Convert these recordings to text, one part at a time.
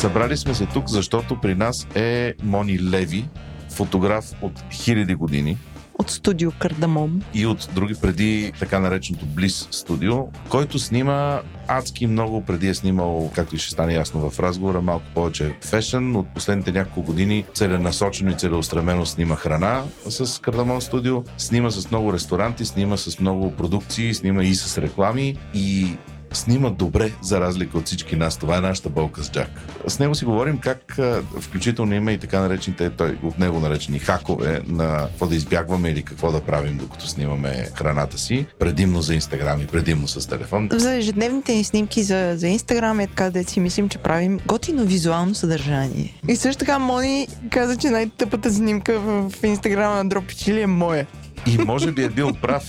Събрали сме се тук, защото при нас е Мони Леви, фотограф от хиляди години От студио Кардамон. и от други преди така нареченото Близ студио, който снима адски много преди е снимал, както и ще стане ясно в разговора, малко повече фешън. От последните няколко години целенасочено и целеустремено снима храна с Кардамон студио, снима с много ресторанти, снима с много продукции, снима и с реклами и снима добре, за разлика от всички нас. Това е нашата болка с Джак. С него си говорим как включително има и така наречените, той от него наречени хакове на какво да избягваме или какво да правим, докато снимаме храната си. Предимно за Инстаграм и предимно с телефон. За ежедневните ни снимки за, за Инстаграм е така, да си мислим, че правим готино визуално съдържание. И също така Мони каза, че най-тъпата снимка в, Инстаграма на Дропи Чили е моя. И може би е бил прав.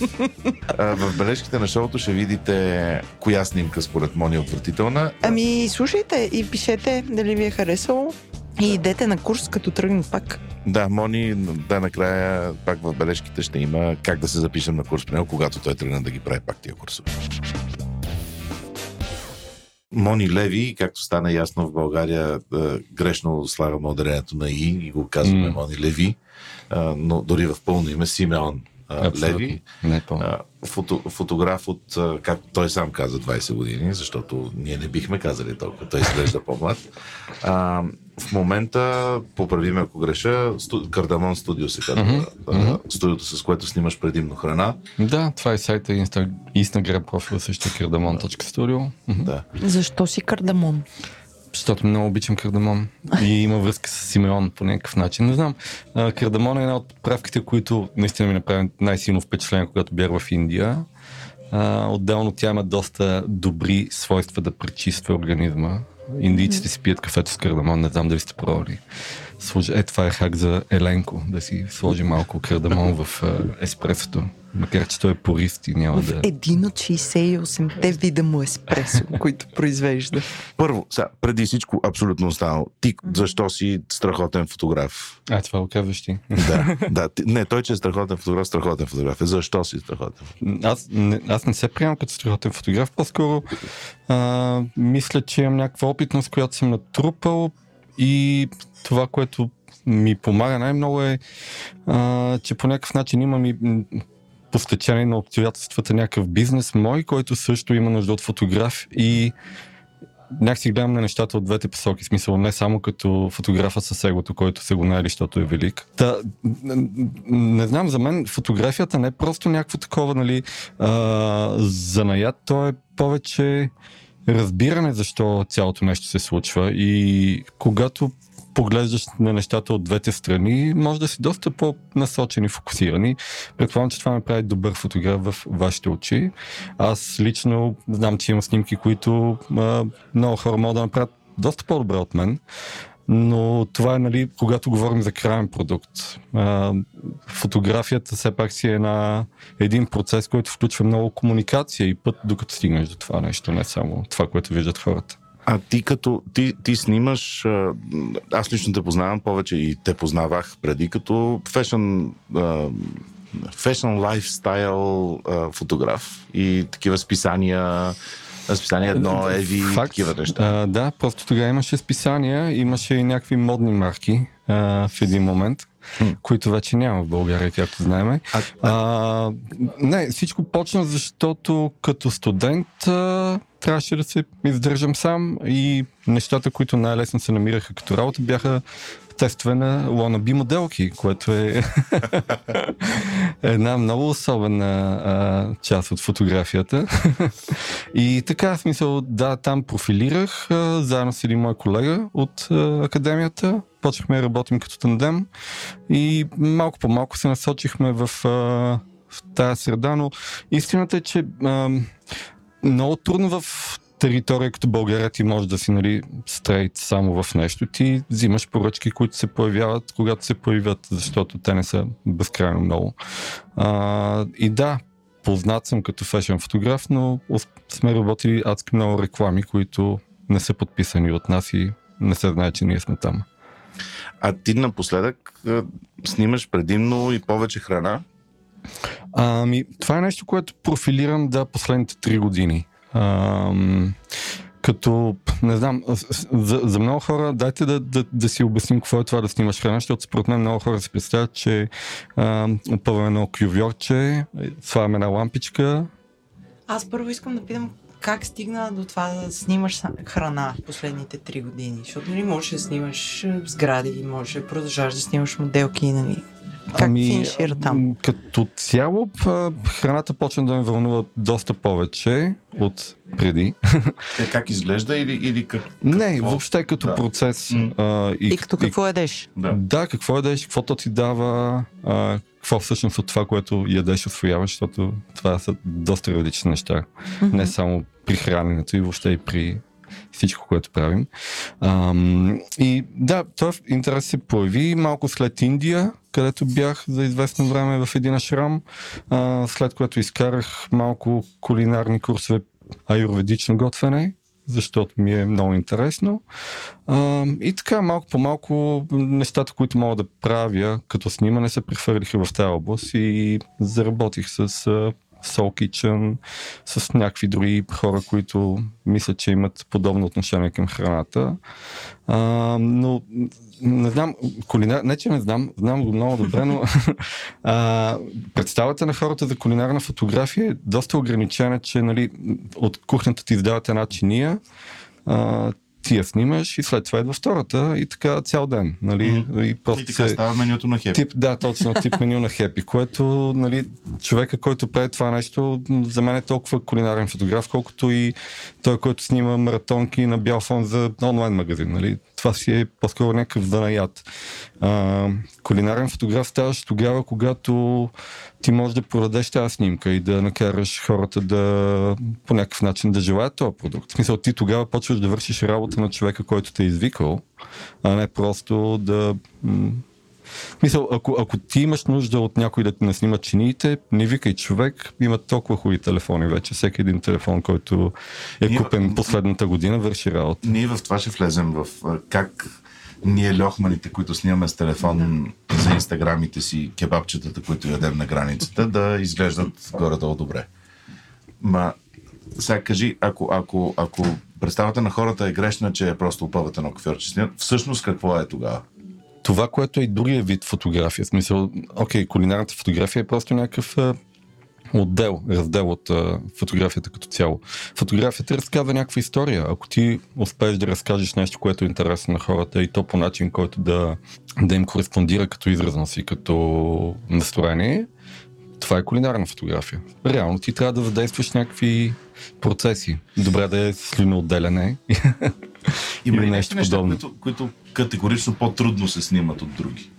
А, В бележките на шоуто ще видите коя снимка според Мони е отвратителна. Ами, слушайте и пишете дали ви е харесало. И идете на курс, като тръгнем пак. Да, Мони, да, накрая пак в бележките ще има как да се запишем на курс при него, когато той тръгне да ги прави пак тия курсове. Мони Леви, както стана ясно в България, грешно слагаме ударението на И и го казваме М. Мони Леви, а, но дори в пълно име Симеон Леви. Не е пълно. А, фото, фотограф от, както той сам каза, 20 години, защото ние не бихме казали толкова. Той изглежда по-млад. А, в момента, поправиме ако греша, сту, Кардамон студио се казва. Студиото, с което снимаш предимно храна. Да, това е сайта и. Instagram профила също cardamon.studio. Мгм. Да. Защо си кардамон? Защото много обичам кардамон и има връзка с Симеон по някакъв начин. Не знам, кардамон е една от подправките, които наистина ми направи най-силно впечатление, когато бях в Индия. Отделно тя има доста добри свойства да пречиства организма. Индийците си пият кафето с кардамон, не знам дали сте пробвали. Сложи, е, това е хак за Еленко, да си сложи малко кардамон в а, еспресото. Макар, че той е порист и няма В да... един от 68-те вида му еспресо, които произвежда. Първо, сега, преди всичко, абсолютно останало. Ти, защо си страхотен фотограф? А, това го казваш ти. Да, да. Ти, не, той, че е страхотен фотограф, страхотен фотограф. Е, защо си страхотен? Аз не, аз не се приемам като страхотен фотограф, по-скоро а, мисля, че имам някаква опитност, която съм натрупал и това, което ми помага най-много е, а, че по някакъв начин имам и по стечение на обстоятелствата някакъв бизнес мой, който също има нужда от фотограф и някакси гледам на нещата от двете посоки. Смисъл не само като фотографа с егото, който се го наели, защото е велик. Та, не, не знам, за мен фотографията не е просто някакво такова, нали, а, занаят, то е повече разбиране защо цялото нещо се случва и когато поглеждаш на нещата от двете страни, може да си доста по-насочени, фокусирани. Предполагам, че това ме прави добър фотограф в вашите очи. Аз лично знам, че има снимки, които а, много хора могат да направят доста по-добре от мен. Но това е, нали, когато говорим за крайен продукт. А, фотографията все пак си е на един процес, който включва много комуникация и път, докато стигнеш до това нещо, не само това, което виждат хората. А ти като ти, ти снимаш, аз лично те познавам повече и те познавах преди като фешън фешън лайфстайл фотограф и такива списания списания едно, Еви, Факт. такива неща. А, да, просто тогава имаше списания, имаше и някакви модни марки а, в един момент, Хм. които вече няма в България, както знаем. А, А, не, всичко почна, защото като студент а, трябваше да се издържам сам и нещата, които най-лесно се намираха като работа, бяха тестове на wannabe моделки, което е една много особена а, част от фотографията. и така, смисъл, да, там профилирах а, заедно с един мой колега от а, академията. Почнахме да работим като тандем и малко по малко се насочихме в, а, в тази среда, но истината е, че а, много трудно в територия като България ти може да си нали, стрейт само в нещо. Ти взимаш поръчки, които се появяват, когато се появят, защото те не са безкрайно много. А, и да, познат съм като фешен фотограф, но сме работили адски много реклами, които не са подписани от нас и не се знае, че ние сме там. а ти напоследък снимаш предимно и повече храна. Ами, това е нещо, което профилирам да последните три години. Ам, като, не знам, за, за много хора, дайте да, да, да си обясним какво е това да снимаш храна, защото според мен много хора се представят, че опъваме едно клювьорче, слагаме една лампичка. Аз първо искам да питам как стигна до това да снимаш храна последните три години? Защото нали можеш да снимаш сгради, можеш да продължаваш да снимаш моделки, нали? Как ами, финишира там? Като цяло храната почна да ме вълнува доста повече от преди. Е, как изглежда или, или как? Не, какво? въобще като да. процес. Mm. А, и, и като какво едеш? Да. да, какво едеш, какво то ти дава, а, какво всъщност от това, което ядеш, освояваш, защото това са доста различни неща. Mm-hmm. Не само при храненето и въобще и при всичко, което правим. Ам, и да, този интерес се появи малко след Индия, където бях за известно време в един ашрам, а, след което изкарах малко кулинарни курсове аюрведично готвене, защото ми е много интересно. А, и така, малко по малко нещата, които мога да правя като снимане, се прехвърлиха в тази област и заработих с Soul Kitchen, с някакви други хора, които мислят, че имат подобно отношение към храната. А, но не знам, кулинар... не че не знам, знам го много добре, но а, представата на хората за кулинарна фотография е доста ограничена, че нали, от кухнята ти издават една чиния, а, ти я снимаш и след това идва втората и така цял ден. Нали? Mm-hmm. И, просто и така се... става менюто на хепи. Тип, да, точно, тип меню на хепи, което нали, човека, който прави това нещо, за мен е толкова кулинарен фотограф, колкото и той, който снима маратонки на бял фон за онлайн магазин. Нали? Това си е по-скоро някакъв занаят. А, кулинарен фотограф ставаш тогава, когато ти можеш да продадеш тази снимка и да накараш хората да по някакъв начин да желаят този продукт. В смисъл, ти тогава почваш да вършиш работа на човека, който те е извикал, а не просто да... Мисъл, ако, ако ти имаш нужда от някой да ти наснима чиниите, не викай човек, има толкова хубави телефони вече. Всеки един телефон, който е ние, купен последната година, върши работа. Ние в това ще влезем в как ние льохманите, които снимаме с телефон за инстаграмите си, кебабчетата, които ядем на границата, да изглеждат горе-долу добре. Ма, сега кажи, ако, ако, ако представата на хората е грешна, че е просто опъвате на кофеорче, всъщност какво е тогава? Това, което е и другия вид фотография, в смисъл, окей, кулинарната фотография е просто някакъв отдел, раздел от а, фотографията като цяло. Фотографията разказва някаква история. Ако ти успееш да разкажеш нещо, което е интересно на хората и то по начин, който да, да им кореспондира като изразност и като настроение, това е кулинарна фотография. Реално ти трябва да въздействаш някакви процеси. Добре да е слюноотделяне. Има ли нещо подобно? Неща, които, които категорично по-трудно се снимат от други?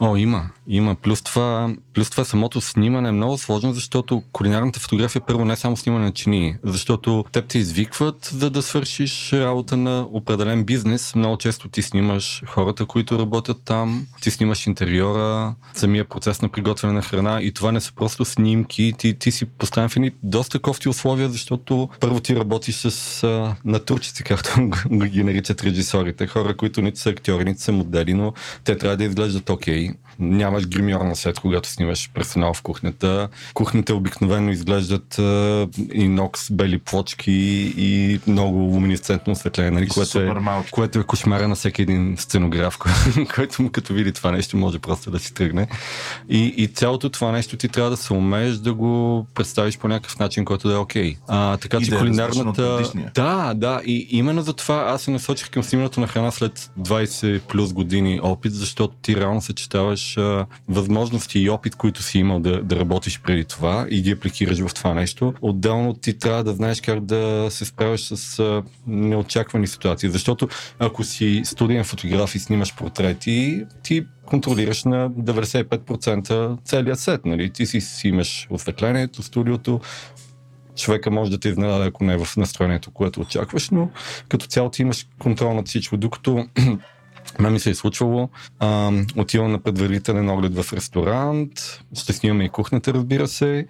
О, има. Има. Плюс това, плюс това самото снимане е много сложно, защото кулинарната фотография първо не е само снимане на чини, защото теб те извикват за да свършиш работа на определен бизнес. Много често ти снимаш хората, които работят там, ти снимаш интериора, самия процес на приготвяне на храна и това не са просто снимки. Ти, ти си поставен в едни доста кофти условия, защото първо ти работиш с а, натурчици, както ги наричат режисорите, хора, които нито са актьори, нито са модели, но те трябва да изглеждат окей. Okay the нямаш гримьор на сет, когато снимаш персонал в кухнята. Кухните обикновено изглеждат а, инокс, бели плочки и много луминесцентно осветление, нали? което, е, което е кошмара на всеки един сценограф, който му като види това нещо може просто да си тръгне. И, и цялото това нещо ти трябва да се умееш да го представиш по някакъв начин, който да е окей. Okay. А, така че да е кулинарната... Да, да. И именно за това аз се насочих към снимането на храна след 20 плюс години опит, защото ти реално съчетаваш имаш а, възможности и опит, които си имал да, да работиш преди това и ги апликираш в това нещо. Отделно ти трябва да знаеш как да се справиш с а, неочаквани ситуации, защото ако си студиен фотограф и снимаш портрети, ти контролираш на 95% целият сет. Нали? Ти си, си имаш осветлението, студиото, човека може да те изненада, ако не е в настроението, което очакваш, но като цяло ти имаш контрол над всичко, докато Ме ми се е случвало. А, отивам на предварителен оглед в ресторант. Ще снимаме и кухнята, разбира се.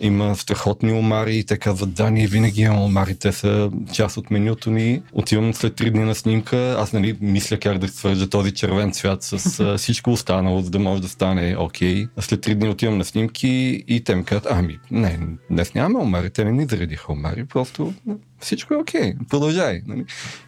Има страхотни омари и те казват, да, ние винаги имаме омари, те са част от менюто ни. Отивам след три дни на снимка, аз нали мисля как да свържа този червен цвят с а, всичко останало, за да може да стане окей. Okay. След три дни отивам на снимки и те ми казват, ами, не, днес нямаме омари, те не ни заредиха омари, просто всичко е окей, okay, продължай. Нали?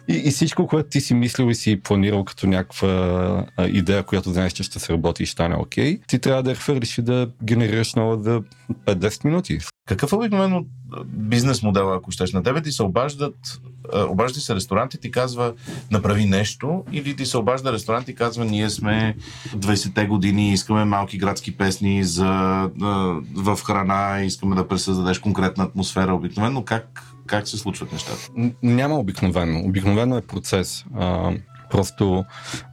И, и всичко, което ти си мислил и си планирал като някаква идея, която знаеш, че ще се работи и ще стане окей, okay, ти трябва да я хвърлиш и да генерираш нова за 5-10 минути. Какъв е обикновено бизнес модел, ако щеш на тебе, ти се обаждат, обажда се ресторант и ти казва направи нещо или ти се обажда ресторант и казва ние сме 20-те години, искаме малки градски песни за, в храна, искаме да пресъздадеш конкретна атмосфера. Обикновено как, как се случват нещата? Няма обикновено. Обикновено е процес. Просто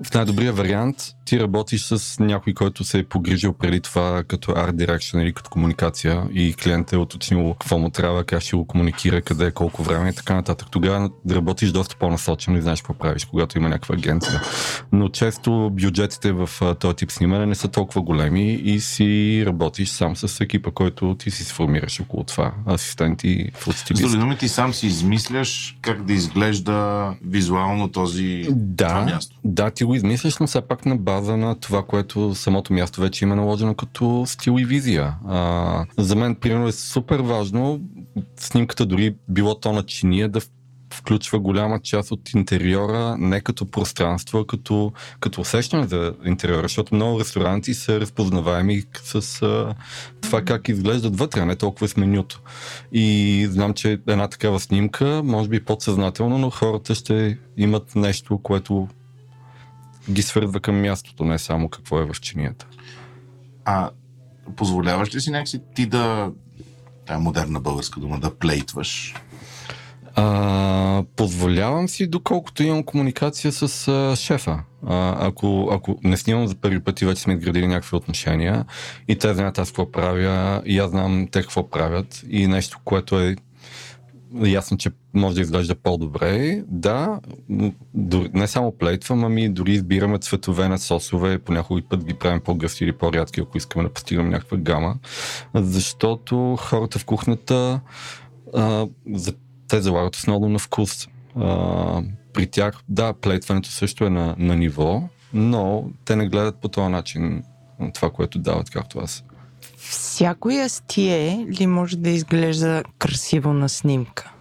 в най-добрия вариант ти работиш с някой, който се е погрижил преди това като art direction или като комуникация и клиент е уточнил какво му трябва, как ще го комуникира, къде, колко време и така нататък. Тогава да работиш доста по-насочено и знаеш какво правиш, когато има някаква агенция. Но често бюджетите в този тип снимане не са толкова големи и си работиш сам с екипа, който ти си сформираш около това. Асистенти, фотостилист. С думи, ти сам си измисляш как да изглежда визуално този да, това място. Да, ти го измисляш, но все пак на база на това, което самото място вече има наложено като стил и визия. А, за мен, примерно, е супер важно снимката дори било то на чиния да включва голяма част от интериора не като пространство, а като, като усещане за интериора, защото много ресторанти са разпознаваеми с а, това как изглеждат вътре, а не толкова с менюто. И знам, че една такава снимка, може би подсъзнателно, но хората ще имат нещо, което ги свързва към мястото, не само какво е в чинията. А позволяваш ли си някакси ти да, тая модерна българска дума, да плейтваш? А, позволявам си, доколкото имам комуникация с а, шефа. А, ако, ако не снимам за първи път и вече сме изградили някакви отношения и те знаят аз какво правя и аз знам те какво правят и нещо, което е ясно, че може да изглежда по-добре. Да, не само плейтвам, ами дори избираме цветове на сосове, понякога път ги правим по-гъсти или по-рядки, ако искаме да постигнем някаква гама. Защото хората в кухнята а, те залагат основно на вкус. А, при тях, да, плейтването също е на, на ниво, но те не гледат по този начин това, което дават, както аз. Всяко ястие ли може да изглежда красиво на снимка?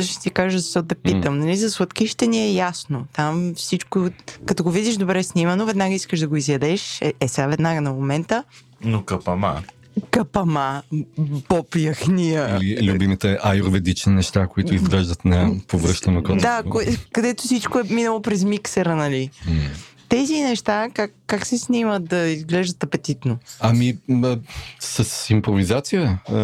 Ще ти кажа, защо да питам. Mm. Нали, за сладкишите ни е ясно. Там всичко, като го видиш добре снимано, веднага искаш да го изядеш. Е, е сега веднага на момента. Но капама. Капама, поп яхния. Или любимите аюрведични неща, които изглеждат на повръщано като. Да, където всичко е минало през миксера, нали? Mm. Тези неща, как, как се снимат да изглеждат апетитно? Ами, с импровизация. А,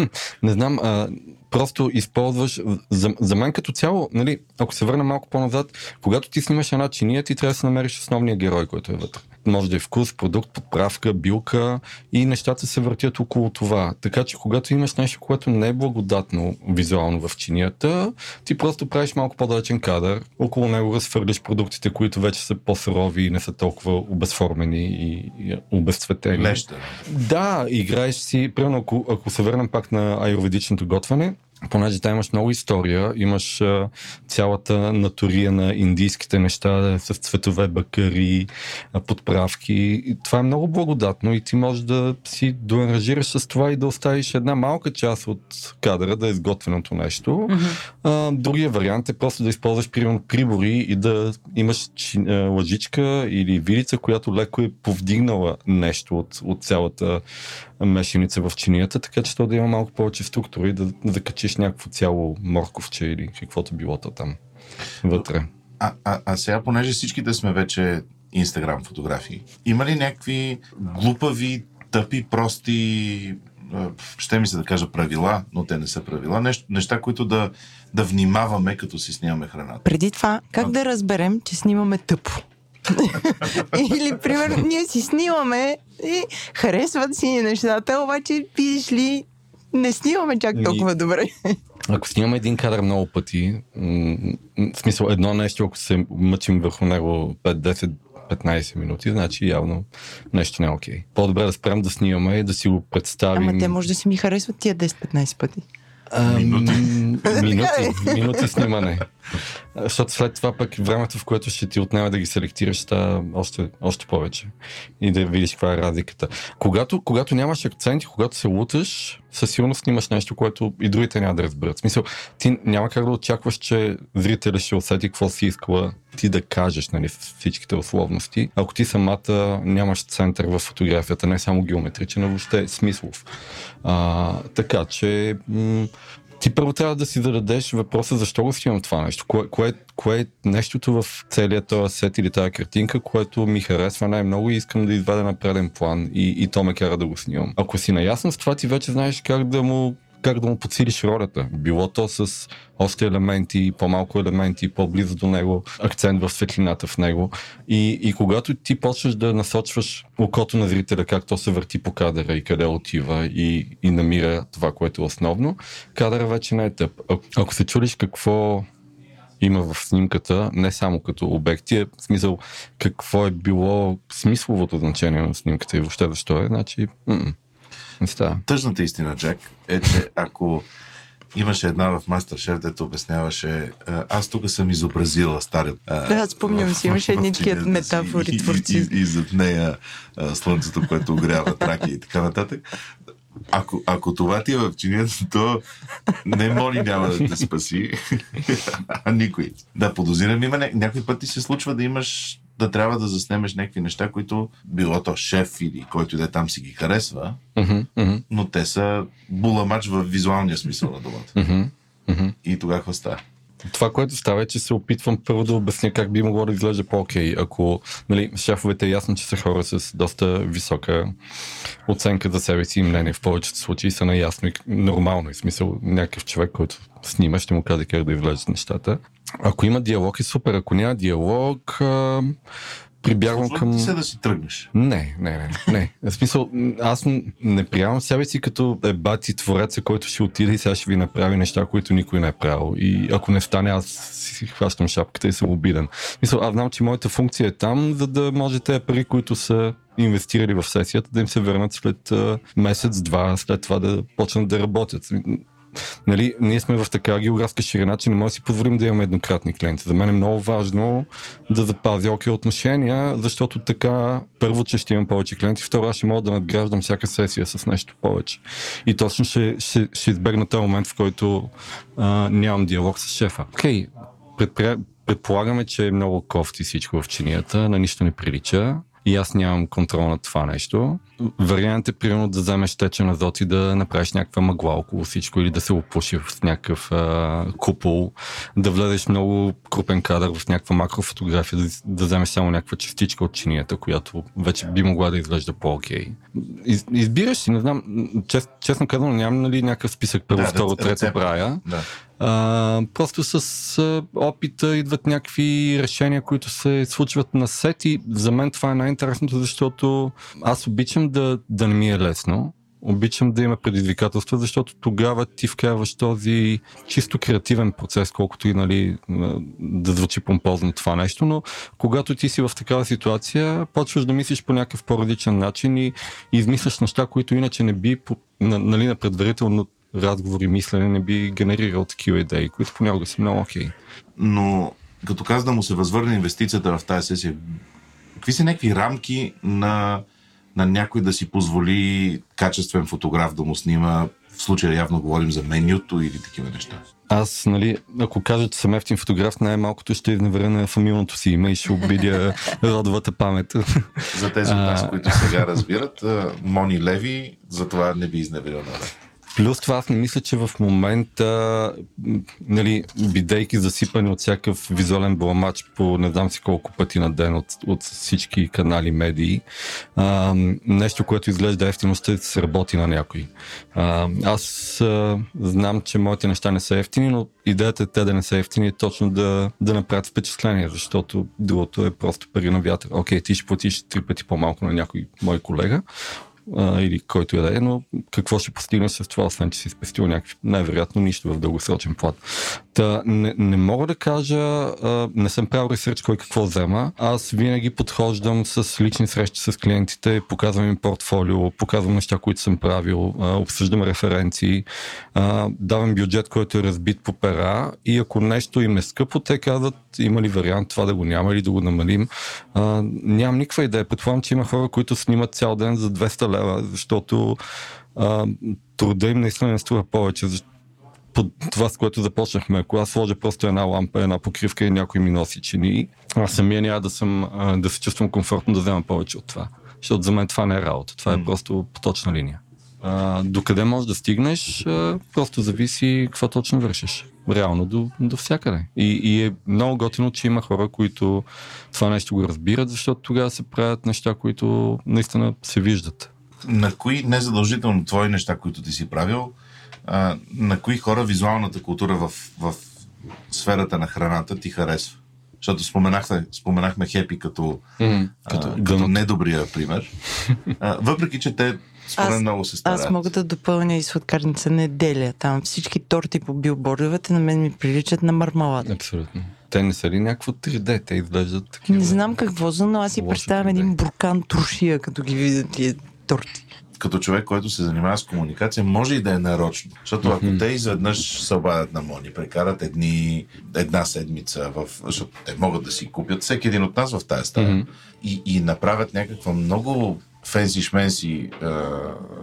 не знам, а, просто използваш, за, за мен като цяло, нали, ако се върна малко по-назад, когато ти снимаш една чиния, ти трябва да се намериш основния герой, който е вътре може да е вкус, продукт, подправка, билка и нещата се въртят около това. Така че когато имаш нещо, което не е благодатно визуално в чинията, ти просто правиш малко по-далечен кадър, около него разфърляш продуктите, които вече са по-сурови и не са толкова обезформени и обезцветени. Неща. Да, играеш си, примерно ако, ако се върнем пак на аюрведичното готвене, понеже там имаш много история, имаш а, цялата натурия на индийските неща с цветове бакари, подправки. И това е много благодатно и ти можеш да си доаранжираш с това и да оставиш една малка част от кадъра да е изготвеното нещо. Mm-hmm. А, другия вариант е просто да използваш примерно прибори и да имаш чи, а, лъжичка или вилица, която леко е повдигнала нещо от, от цялата мешеница в чинията, така че то да има малко повече структура и да, да качиш някакво цяло морковче или каквото било то там вътре. А, а, а сега, понеже всичките сме вече инстаграм фотографии, има ли някакви глупави, тъпи, прости ще ми се да кажа правила, но те не са правила. Нещо, неща, които да, да внимаваме, като си снимаме храната. Преди това, как а... да разберем, че снимаме тъпо? Или, примерно, ние си снимаме и харесват си нещата, обаче, видиш ли, Не снимаме чак толкова добре. Ако снимаме един кадър много пъти, в смисъл едно нещо, ако се мъчим върху него 5, 10, 15 минути, значи явно нещо не е окей. По-добре да спрем да снимаме и да си го представим. Ама те може да си ми харесват тия 10-15 пъти. Минути. Минути, минути снимане. Защото след това пък времето, в което ще ти отнеме да ги селектираш, става още, още повече. И да видиш каква е разликата. Когато, когато нямаш акценти, когато се луташ, със сигурност снимаш нещо, което и другите няма да разберат. В смисъл, ти няма как да очакваш, че зрителя ще усети какво си искала ти да кажеш, нали, с всичките условности. Ако ти самата нямаш център в фотографията, не само геометричен, а въобще смислов. А, така че м- ти първо трябва да си зададеш въпроса защо го снимам това нещо. Кое, кое, кое е нещото в целият този сет или тази картинка, което ми харесва най-много и искам да извадя на преден план и, и то ме кара да го снимам. Ако си наясно с това, ти вече знаеш как да му как да му подсилиш ролята. Било то с още елементи, по-малко елементи, по-близо до него, акцент в светлината в него. И, и когато ти почваш да насочваш окото на зрителя, как то се върти по кадъра и къде отива и, и намира това, което е основно, кадъра вече не е тъп. А- Ако се чудиш какво има в снимката, не само като обекти, е в смисъл какво е било смисловото значение на снимката и въобще защо е, значи м-м, не става. Тъжната истина, Джак, е, че ако имаше една в Мастершеф, дето обясняваше, аз тук съм изобразила стари. а, Да, спомням си, имаше едни такива метафори, и- и- творци. И, и, зад нея а, слънцето, което огрява траки и така нататък. Ако, ако това ти е в чинията, то не моли няма да те спаси, а никой. Да, подозирам, има ня- някой път ти се случва да имаш да трябва да заснемеш някакви неща, които било то шеф или който да е там си ги харесва, Мгм, мгм, но те са буламач в визуалния смисъл на думата. мгм, мгм. И тогава какво става? Това, което става е, че се опитвам първо да обясня как би могло да изглежда по-окей. Ако нали, шефовете е ясно, че са хора с доста висока оценка за себе си и мнение, в повечето случаи са наясно и нормално. И смисъл някакъв човек, който снима, ще му каже как да изглеждат нещата. Ако има диалог е супер, ако няма диалог, а, прибягвам Случва към... се да си тръгнеш. Не, не, не, не. В смисъл, аз не приемам себе си като е бати твореца, който ще отиде и сега ще ви направи неща, които никой не е правил. И ако не стане, аз си хващам шапката и съм обиден. В Смисъл, аз знам, че моята функция е там, за да може тези пари, които са инвестирали в сесията, да им се върнат след месец-два, след това да почнат да работят. Нали, ние сме в такава географска ширина, че не може да си позволим да имаме еднократни клиенти. За мен е много важно да запазя окей отношения, защото така, първо, че ще имам повече клиенти, второ, аз ще мога да надграждам всяка сесия с нещо повече. И точно ще, ще, ще избегна този момент, в който а, нямам диалог с шефа. Окей, предприя... предполагаме, че е много кофти всичко в чинията, на нищо не прилича. И аз нямам контрол над това нещо. Вариант е, примерно, да вземеш течен азот и да направиш някаква мъгла около всичко или да се опуши в някакъв а, купол, да влезеш много крупен кадър в някаква макрофотография, да, да вземеш само някаква частичка от чинията, която вече би могла да изглежда по-окей. Из, избираш си, не знам, чест, честно казвам, нямам нали, някакъв списък първо, Да, второ, рецепт. трето брая. Да. А, просто с а, опита идват някакви решения, които се случват на сет и за мен това е най-интересното, защото аз обичам да, да не ми е лесно. Обичам да има предизвикателства, защото тогава ти вкарваш този чисто креативен процес, колкото и нали, да звучи помпозно това нещо, но когато ти си в такава ситуация, почваш да мислиш по някакъв по-различен начин и, измисляш неща, които иначе не би нали, на предварително разговори, мислене не би генерирал такива идеи, които понякога са много окей. Но като каза да му се възвърне инвестицията в тази сесия, какви са някакви рамки на, на някой да си позволи качествен фотограф да му снима? В случая явно говорим за менюто или такива неща. Аз, нали, ако кажа, че съм ефтин фотограф, най-малкото ще изневеря на фамилното си име и ще обидя родовата памет. За тези от нас, които сега разбират, Мони Леви, за това не би изневерил на Плюс това аз не мисля, че в момента, нали, бидейки засипани от всякакъв визуален бламач по не знам си колко пъти на ден от, от всички канали, медии, а, нещо, което изглежда ефтино, ще се работи на някой. А, аз а, знам, че моите неща не са ефтини, но идеята е те да не са ефтини е точно да, да направят впечатление, защото другото е просто пари на вятър. Окей, ти ще платиш три пъти по-малко на някой мой колега, а, или който и да е, но какво ще постигнеш с това, освен че си спестил някакви, най-вероятно нищо в дългосрочен план. Та, не, не мога да кажа, а, не съм правил ресърч кой какво взема. Аз винаги подхождам с лични срещи с клиентите, показвам им портфолио, показвам неща, които съм правил, а, обсъждам референции, а, давам бюджет, който е разбит по пера и ако нещо им е скъпо, те казват има ли вариант това да го няма или да го намалим. А, нямам никаква идея. Предполагам, че има хора, които снимат цял ден за 200 лева, защото а, труда им наистина не струва повече. Под това, с което започнахме, ако аз сложа просто една лампа, една покривка и някой ми носи чини, аз самия няма да, съм, а, да се чувствам комфортно да взема повече от това. Защото за мен това не е работа. Това е mm. просто поточна линия. А, докъде можеш да стигнеш, а, просто зависи какво точно вършиш. Реално до, до всякъде. И, и е много готино, че има хора, които това нещо го разбират, защото тогава се правят неща, които наистина се виждат. На кои незадължително твои неща, които ти си правил, а, на кои хора визуалната култура в, в сферата на храната ти харесва? Защото споменахме, споменахме Хепи като, mm, като, а, като недобрия пример. А, въпреки, че те според много се стараят. Аз мога да допълня и сладкарница неделя. Там всички торти по билбордовете на мен ми приличат на мармалад. Абсолютно. Те не са ли някакво 3D? Те изглеждат такива. Не знам какво за, но аз си представям един буркан трошия, като ги видя тия торти като човек, който се занимава с комуникация, може и да е нарочно. Защото ако mm-hmm. те изведнъж се обадят на Мони, прекарат едни, една седмица, в, защото те могат да си купят всеки един от нас в тази стая mm-hmm. и, и направят някаква много фенси шменси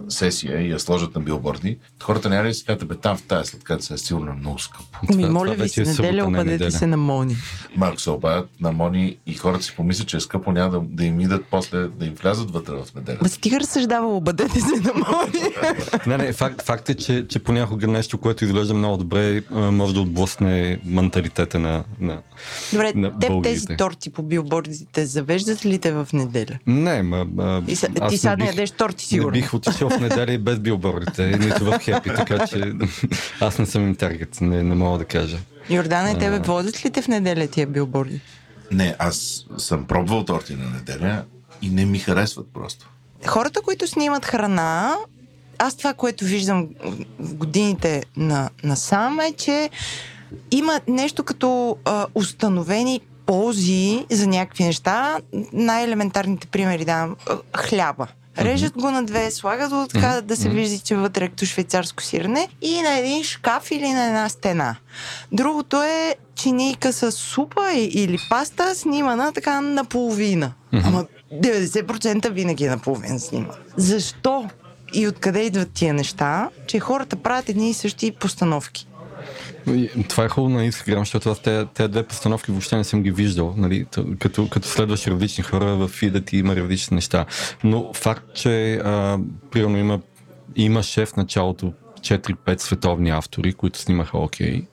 сесия и я сложат на билборди, хората няма ли си кажат, бе там в тази сладката е сигурно много скъпо. Ми, моля ви се, неделя обадете се на Мони. Малко се обадят на Мони и хората си помислят, че е скъпо, няма да, да им идат после, да им влязат вътре в неделя. Ма стига разсъждава, обадете се на Мони. не, не, факт, факт е, че, че понякога нещо, което изглежда много добре, може да отблъсне менталитета на, на Добре, на теб тези торти по билбордите завеждат ли те в неделя? Не, ма... ма и са, ти сега не ядеш торти, сигурно. Не бих отишъл в неделя и без билбордите, нито в хепи, така че аз не съм им таргет, не, не мога да кажа. Йордана, и тебе водят ли те в неделя тия билборди? Не, аз съм пробвал торти на неделя и не ми харесват просто. Хората, които снимат храна, аз това, което виждам в годините на, насам е, че има нещо като а, установени ползи за някакви неща. Най-елементарните примери давам. Хляба. Режат го на две, слагат го така mm-hmm. да се вижда, че вътре е като швейцарско сирене и на един шкаф или на една стена. Другото е чинийка с супа или паста, снимана така наполовина. Mm-hmm. Ама 90% винаги е наполовина снима. Защо и откъде идват тия неща, че хората правят едни и същи постановки? Това е хубаво на Instagram, защото аз тези, тези две постановки въобще не съм ги виждал. Нали? Като, като следваш различни хора в фида ти има различни неща. Но факт, че а, примерно има, има шеф в началото 4-5 световни автори, които снимаха окей. Okay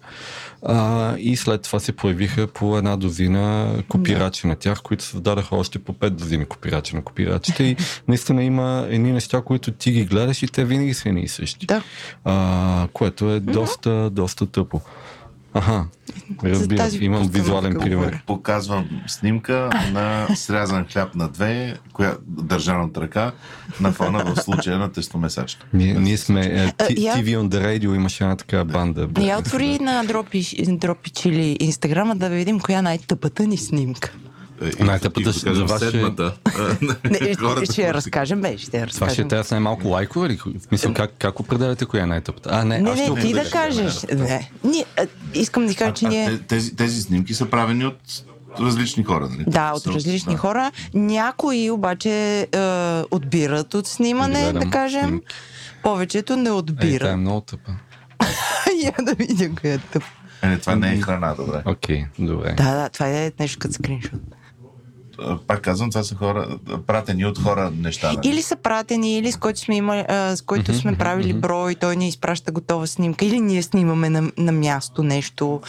а, и след това се появиха по една дозина копирачи да. на тях, които създадаха още по пет дозини копирачи на копирачите. И наистина има едни неща, които ти ги гледаш и те винаги са едни и същи. Да. А, което е доста, доста тъпо. Ага, разбира, имам визуален пример. Показвам снимка на срязан хляб на две, коя държа на ръка, на фона в случая на тестомесачка. Ние, ние сме uh, TV on the Radio, имаше една така банда. Я отвори на Дропи, Дропи Чили Инстаграма да видим коя най-тъпата ни снимка. Е, Най-тъпата ще за вас седмата. не, ще я разкажем, бе, ще я разкажем. Това ще е тази най-малко лайкове или? В смисъл, как, как определяте коя е най-тъпата? А, не, не, не, не ти да, кажеш. Не. Ние, а, искам да кажа, че ние... Тези, тези снимки са правени от различни хора, нали? Да, от различни да. хора. Някои обаче е, отбират от снимане, да, да кажем. Снимки. Повечето не отбират. Е, това е много тъпа. Я да видим коя е тъпа. Е, това не е храна, добре. Окей, okay, добре. Да, да, това е нещо като скриншот пак казвам, това са хора, пратени от хора неща. Нали? Или са пратени, или с който сме, имали, а, с който mm-hmm, сме правили mm-hmm. брой, той ни изпраща готова снимка, или ние снимаме на, на място нещо.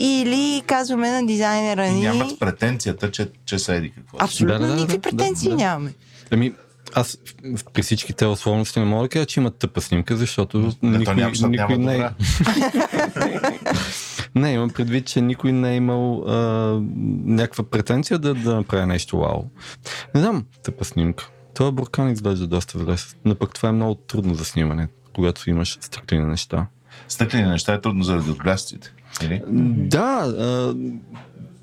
Или казваме на дизайнера ни... И нямат претенцията, че, че са еди какво. Абсолютно да, да, никакви да, претенции да, да. нямаме. Ами, аз при всички тези условности не мога да кажа, че имат тъпа снимка, защото не, никой, няма, никой не е... не, имам предвид, че никой не е имал а, някаква претенция да, да направи нещо вау. Не знам, тъпа снимка. Това буркан изглежда доста зле, но пък това е много трудно за снимане, когато имаш стъклени неща. Стъклени неща е трудно заради отблясъците. Или? Да, а,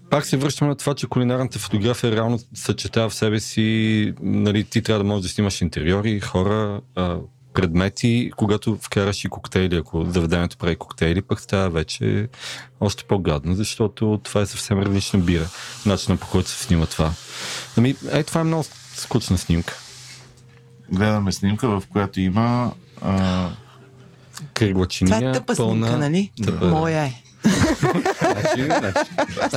пак се връщаме на това, че кулинарната фотография реално съчетава в себе си, нали, ти трябва да можеш да снимаш интериори, хора, а, предмети, когато вкараш и коктейли, ако заведението прави коктейли, пък става вече още по-гадно, защото това е съвсем различна бира, начина по който се снима това. Ами, е, това е много скучна снимка. Гледаме снимка, в която има а, Кръгла Това е тъпа пълна... снимка, нали? Тъпа. Моя е. Значи, значи,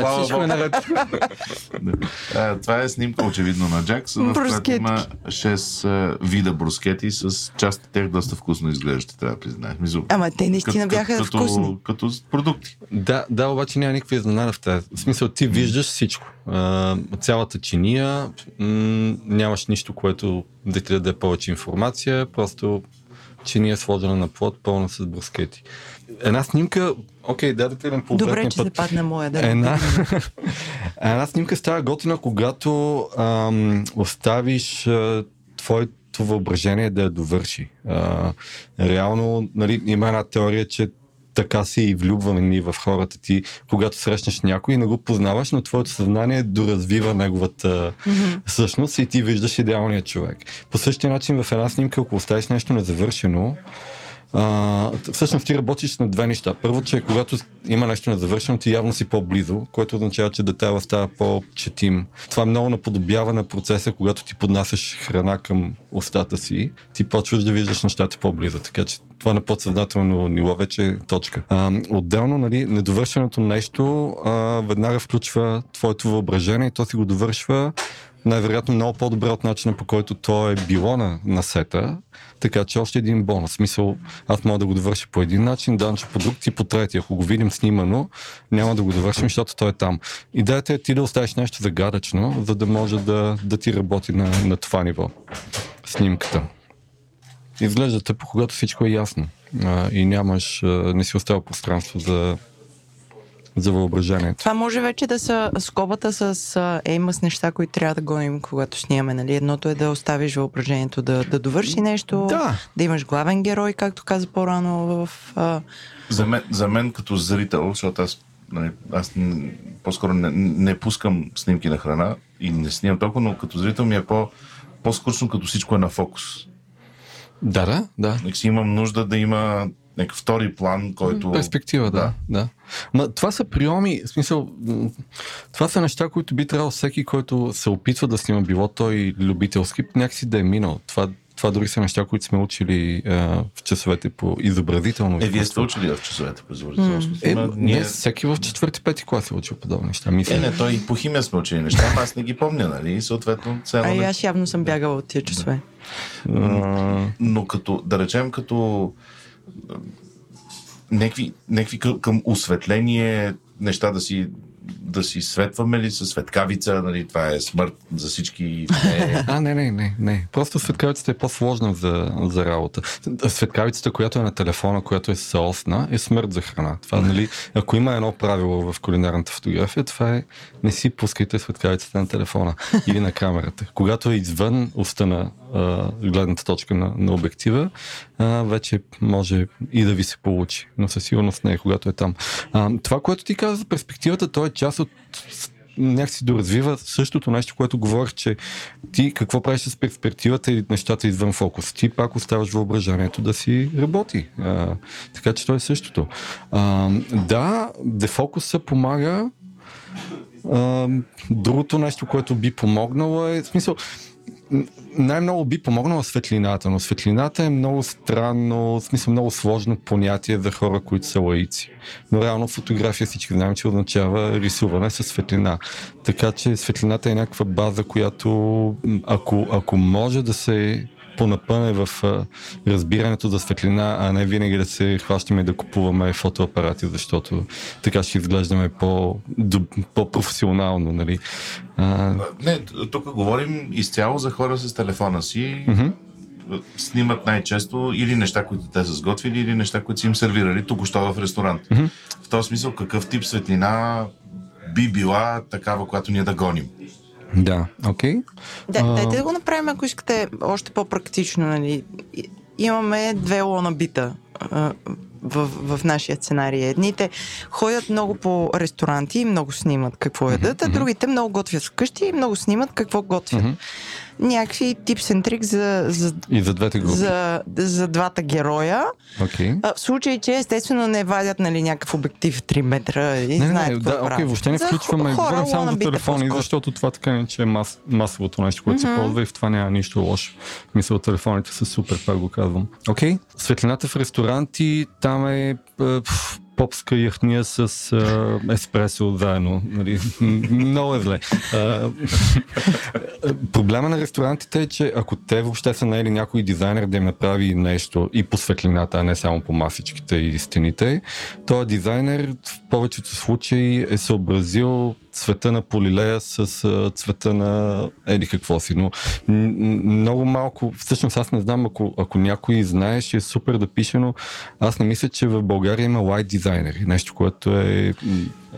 значи е. А, това е снимка очевидно на Джакс, в която има 6 а, вида брускети с част от тях доста вкусно изглеждат, трябва да признаем. Ама те наистина бяха като, вкусни. Като продукти. Да, да, обаче няма никаква изненада в тази. В смисъл, ти виждаш всичко. А, цялата чиния, м- нямаш нищо, което да ти даде повече информация, просто чиния е сложена на плод, пълна с брускети. Една снимка, окей, да да тръгнем по Добре, че се път. падна моя. Да. Една, една снимка става готина, когато ам, оставиш а, твоето въображение да я довърши. А, реално, нали, има една теория, че така се и влюбваме ние в хората ти, когато срещнеш някой и не го познаваш, но твоето съзнание доразвива неговата същност и ти виждаш идеалния човек. По същия начин в една снимка, ако оставиш нещо незавършено, всъщност ти работиш на две неща. Първо, че когато има нещо незавършено, ти явно си по-близо, което означава, че детайла става по-четим. Това много наподобява на процеса, когато ти поднасяш храна към устата си, ти почваш да виждаш нещата по-близо. Така че това на подсъзнателно ниво вече е точка. А, отделно, нали, недовършеното нещо а, веднага включва твоето въображение и то си го довършва най-вероятно много по-добре от начина по който то е било на, на сета. Така че още един бонус. Смисъл, аз мога да го довърша по един начин, Данчо по друг и по трети. Ако го видим снимано, няма да го довършим, защото той е там. Идеята е ти да оставиш нещо загадъчно, за да може да, да ти работи на, на това ниво. Снимката. Изглежда тъпо, когато всичко е ясно а, и нямаш, а, не си оставил пространство за, за въображението. Това може вече да са скобата с а, ейма с неща, които трябва да гоним, когато снимаме. Нали? Едното е да оставиш въображението да, да довърши нещо, Да. да имаш главен герой, както каза по-рано в... А, За мен, за мен като зрител, защото аз, нали, аз по-скоро не, не пускам снимки на храна и не снимам толкова, но като зрител ми е по, по-скучно, като всичко е на фокус. Да, да, да. Нека си имам нужда да има някакъв втори план, който... Перспектива, да. да. Ма, това са приеми, в смисъл, това са неща, които би трябвало всеки, който се опитва да снима, било той любителски, някакси да е минал. Това, това дори са неща, които сме учили а, в часовете по изобразително Е, вие сте учили в часовете по изобразителство. Е, Ма, ние... всеки в четвърти, пети клас е учил подобни неща. Мисля. Е, не, той и по химия сме учили неща, ама аз не ги помня, нали? И съответно, а цяло не... аз явно съм бягала от тия часове. А, Но като, да речем, като а, някакви, някакви към, осветление неща да си да си светваме ли със светкавица, нали, това е смърт за всички. Не, А, не, не, не, не. Просто светкавицата е по-сложна за, за работа. Светкавицата, която е на телефона, която е съосна, е смърт за храна. Това, нали, ако има едно правило в кулинарната фотография, това е не си пускайте светкавицата на телефона или на камерата. Когато е извън уста на гледната точка на, на обектива, а, вече може и да ви се получи. Но със сигурност не е, когато е там. А, това, което ти каза за перспективата, то е част от някакси доразвива същото нещо, което говорих, че ти какво правиш с перспективата и нещата извън фокус. Ти пак оставаш въображението да си работи. А, така че то е същото. А, да, дефокуса помага. А, другото нещо, което би помогнало е, в смисъл, най-много би помогнала светлината, но светлината е много странно, в смисъл много сложно понятие за хора, които са лаици. Но реално фотография всички знаем, че означава рисуване с светлина. Така че светлината е някаква база, която ако, ако може да се понапъне в разбирането за светлина, а не винаги да се хващаме и да купуваме фотоапарати, защото така ще изглеждаме по, по-професионално. Нали? А, не, тук говорим изцяло за хора с телефона си. мгм. Снимат най-често или неща, които те са сготвили, или неща, които са им сервирали току-що в ресторант. Мгм. В този смисъл, какъв тип светлина би била такава, която ние да гоним? Да, окей. Да, А. дайте да го направим, ако искате още по-практично. Нали. Имаме две лона бита в, в нашия сценарий. Едните ходят много по ресторанти и много снимат какво ядат, а другите много готвят вкъщи и много снимат какво готвят. Мгм. Някакви tricks за, за, И за двете групи. за, за двата героя. Окей. А, в случай, че естествено не вадят нали, някакъв обектив 3 метра и Не, знаят не, да, правят. въобще не За включваме. хора, Говорим само за телефони, защото това така не че е мас, масовото нещо, което се Мгм. ползва и в това няма нищо лошо. Мисля, телефоните са супер, пак го казвам. Окей, светлината в ресторанти, там е, е попска яхния с е, еспресо заедно. Нали? Много е зле. А, Проблема на ресторантите е, че ако те въобще са наели някой дизайнер да им направи нещо и по светлината, а не само по масичките и стените, този дизайнер в повечето случаи е съобразил цвета на полилея с а, цвета на еди какво си, но много малко, всъщност аз не знам, ако, ако някой знае, ще е супер да пише, но аз не мисля, че в България има лайт дизайнери, нещо, което е,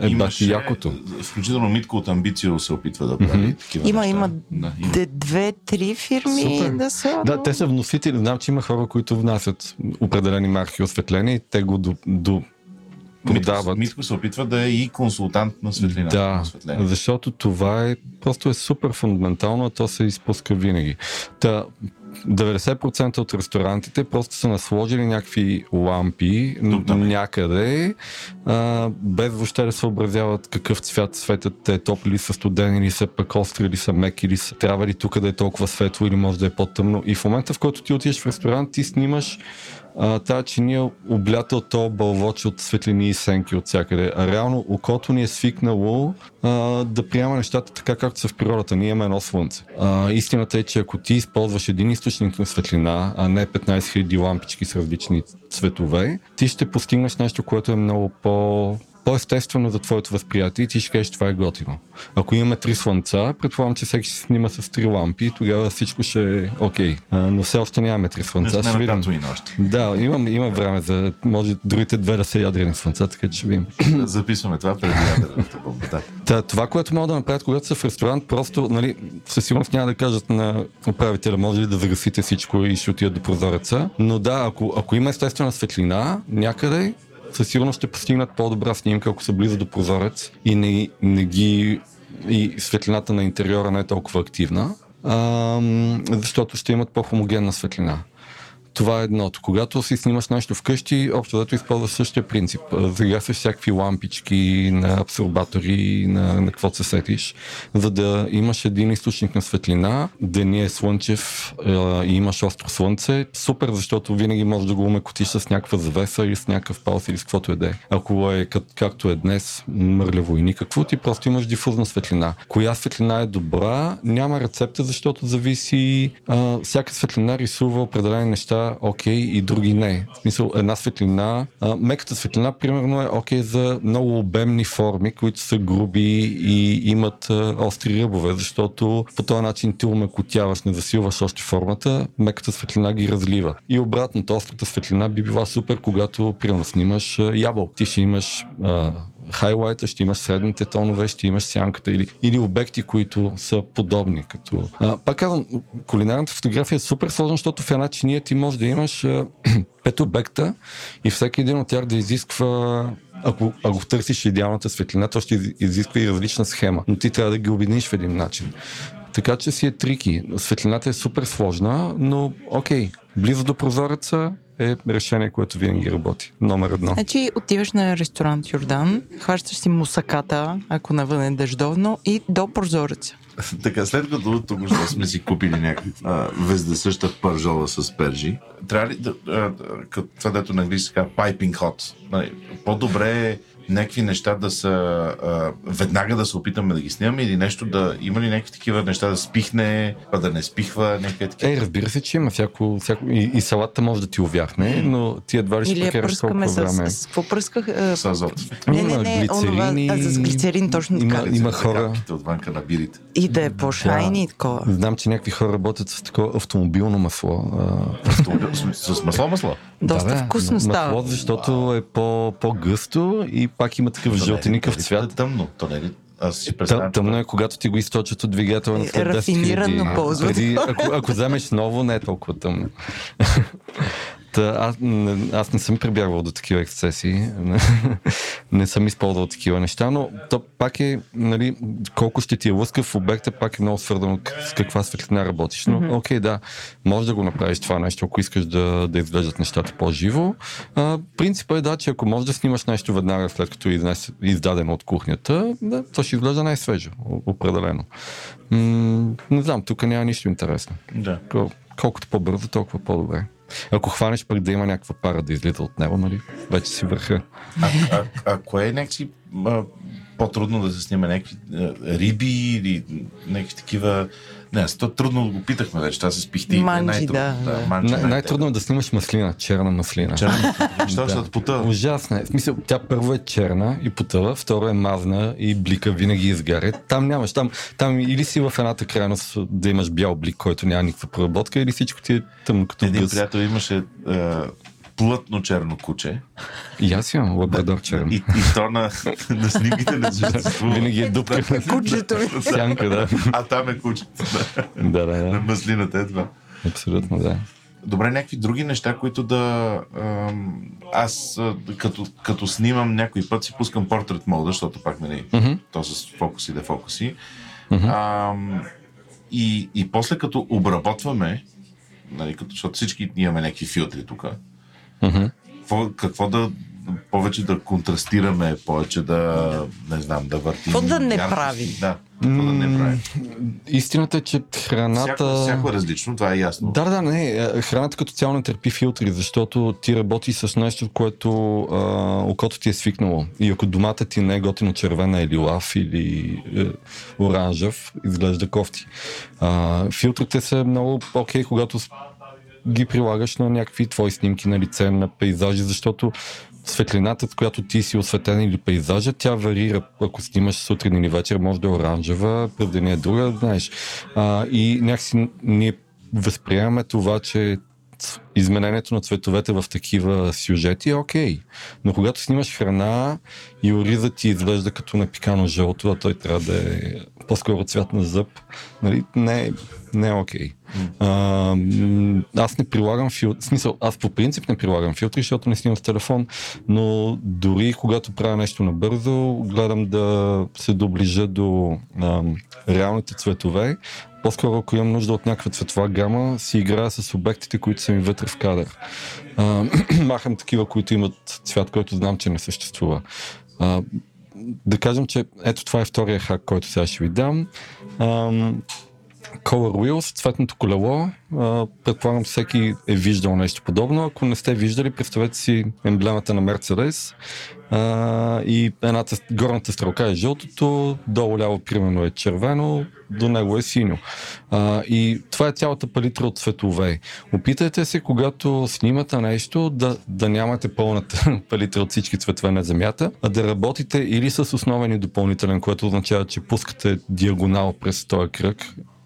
е бати якото. Включително Митко от Амбицио се опитва да прави Мгм. такива Има, неща. има Да, има. Две-три фирми Супер. да са. Да, те са вносители. Знам, че има хора, които внасят определени марки осветление и те го до, до продават. Митко, Митко се опитва да е и консултант на светлина. Да, на защото това е просто е супер фундаментално, а то се изпуска винаги. Та, 90% от ресторантите просто са насложили някакви лампи Тук е. някъде, а, без въобще да съобразяват какъв цвят светят те, топли ли са, студени ли са, пък остри ли са, меки ли са, трябва ли тук да е толкова светло или може да е по-тъмно. И в момента, в който ти отидеш в ресторант, ти снимаш а, тази чиния облята от този бълвоч от светлини и сенки от всякъде. А реално окото ни е свикнало а, да приема нещата така, както са в природата. Ние имаме едно слънце. А, истината е, че ако ти използваш един източник на светлина, а не 15 000 лампички с различни цветове, ти ще постигнеш нещо, което е много по по-естествено за твоето възприятие и ти ще кажеш, това е готино. Ако имаме три слънца, предполагам, че всеки ще снима с три лампи и тогава всичко ще е окей. А, но все още нямаме три Не слънца. сме Ще на видим. Татуин още. Да, имам, има време за, може другите две да са ядрени слънца, така че ще видим. Записваме това преди ядрената бомба. Да. Та, това, което могат да направят, когато са в ресторант, просто, нали, със сигурност няма да кажат на управителя, може ли да загасите всичко и ще отидат до прозореца. Но да, ако, ако има естествена светлина някъде, със сигурност ще постигнат по-добра снимка, ако са близо до прозорец и не, не ги и светлината на интериора не е толкова активна, ам, защото ще имат по-хомогенна светлина. Това е едното. Когато си снимаш нещо вкъщи, общо зато използваш същия принцип. Загасваш всякакви лампички на абсорбатори, на, на какво се сетиш, за да имаш един източник на светлина, деня е слънчев е, и имаш остро слънце. Супер, защото винаги можеш да го умекотиш с някаква завеса или с някакъв палс или с каквото и да е. Ако е как, както е днес, мърлево и никакво, ти просто имаш дифузна светлина. Коя светлина е добра, няма рецепта, защото зависи. А, всяка светлина рисува определени неща окей и други не. В смисъл, една светлина, а, меката светлина, примерно е окей за много обемни форми, които са груби и имат а, остри ръбове, защото по този начин ти умекотяваш, не засилваш още формата, меката светлина ги разлива. И обратното, острата светлина би била супер, когато, примерно, снимаш а, ябълк. Ти ще имаш а, хайлайта, ще имаш средните тонове, ще имаш сянката или, или обекти, които са подобни. Като... А, пак казвам, кулинарната фотография е супер сложна, защото в една чиния ти може да имаш пет обекта и всеки един от тях да изисква ако, ако търсиш идеалната светлина, то ще изисква и различна схема, но ти трябва да ги обединиш в един начин. Така че си е трики. Светлината е супер сложна, но окей, близо до прозореца е решение, което винаги работи. Номер едно. Значи отиваш на ресторант Йордан, хващаш си мусаката, ако навън е дъждовно, и до прозореца. Така, след като тук сме си купили някаква вездесъща пържола с пержи, трябва ли да, а, като това дето на английски така, piping hot, нали, по-добре е някакви неща да са а, веднага да се опитаме да ги снимаме или нещо да има ли някакви такива неща да спихне, па да не спихва, някакви такива. Е, разбира се, че има всяко, всяко и, и салата може да ти увяхне, но ти едва ли ще прекараш толкова с, време. с... Какво пръсках? А, С азот. Не, не, Има не, онова, глицерини, а, с глицерин, точно така. има- има хора- отвънка на бирите. И да е по-шайни и такова. Знам, че някакви хора работят с такова автомобилно масло. А, Автомобил с, с масло масло. Доста да, вкусно става. Масло, защото е по, по-гъсто и пак има такъв е- жълтеникъв цвят. е Тъмно. То не е ли Аз си Тъм, представям. тъмно е, когато ти го източат от двигателя на Е, след 10 рафинирано ползват. Преди, ако, ако вземеш ново, не е толкова тъмно. Та, аз, не- аз не съм прибягвал до такива ексцесии. не съм използвал такива неща, но то пак е, нали, колко ще ти е лъскав в обекта, пак е много свързано с каква светлина работиш. Но, окей, да, може да го направиш това нещо, ако искаш да, да изглеждат нещата по-живо. А, принципът е да, че ако можеш да снимаш нещо веднага след като е издадено от кухнята, да, то ще изглежда най-свежо, определено. М- не знам, тук няма нищо интересно. Да. Кол- Колкото по-бързо, толкова по-добре. Ако хванеш пък да има някаква пара да излиза от него, нали, вече си върха. А, а, а кое е някакси по-трудно да се снима някакви риби или някакви такива... Не, аз то трудно го питахме вече, това с пихти. Манджи, най-трудно. да, да. манджи Най- най-трудно е да снимаш маслина, черна маслина. Черно. Що ще потъва? Ужасна е. В смисъл, тя първо е черна и потъва, второ е мазна и блика винаги изгаря. Там нямаш. Там, там или си в едната крайност да имаш бял блик, който няма никаква проработка, или всичко ти е тъмно като Един приятел имаше а, плътно черно куче. И аз имам лабрадор черен. И, и то на, на снимките не съществува. Винаги е дупка. Кучето ми. Сянка, да. А там е кучето. да. да, да, На маслината е това. Абсолютно, да. Добре, някакви други неща, които да... Аз като, като снимам някой път си пускам портрет мода, защото пак нали, Мгм. то с фокуси да фокуси. Ам, и, и после като обработваме, нали, като, защото всички имаме някакви филтри тук, Мгм. какво, какво да повече да контрастираме, повече да, не знам, да въртим. Какво да не яркости. правим? Да, какво да не правим. Истината е, че храната... Всяко, всяко е различно, това е ясно. Да, да, не. е, Храната като цяло не търпи филтри, защото ти работи с нещо, което а, окото ти е свикнало. И ако домата ти не е готино червена или лав или е, оранжев, изглежда кофти. А, филтрите са много окей, когато ги прилагаш на някакви твои снимки на лице, на пейзажи, защото светлината, с която ти си осветен или пейзажа, тя варира. Ако снимаш сутрин или вечер, може да е оранжева, през деня е друга, знаеш. А, и някакси ние възприемаме това, че изменението на цветовете в такива сюжети е окей. Но когато снимаш храна и оризът ти изглежда като напикано жълто, а той трябва да е по-скоро цвят на зъб, нали, не, е- не е окей. А, м, аз не прилагам филтри, смисъл, аз по принцип не прилагам филтри, защото не снимам с телефон, но дори когато правя нещо набързо, гледам да се доближа до ам, реалните цветове. По-скоро, ако имам нужда от някаква цветова гама, си играя с обектите, които са ми вътре в кадър. А, махам такива, които имат цвят, който знам, че не съществува. А, да кажем, че ето това е втория хак, който сега ще ви дам. Ам, Color Wheels, цветното колело. Предполагам всеки е виждал нещо подобно. Ако не сте виждали, представете си емблемата на а, и едната, горната стрелка е жълтото, долу ляво примерно е червено, до него е синьо. И това е цялата палитра от цветове. Опитайте се, когато снимате нещо, да, да нямате пълната палитра от всички цветове на Земята, а да работите или с основен и допълнителен, което означава, че пускате диагонал през този кръг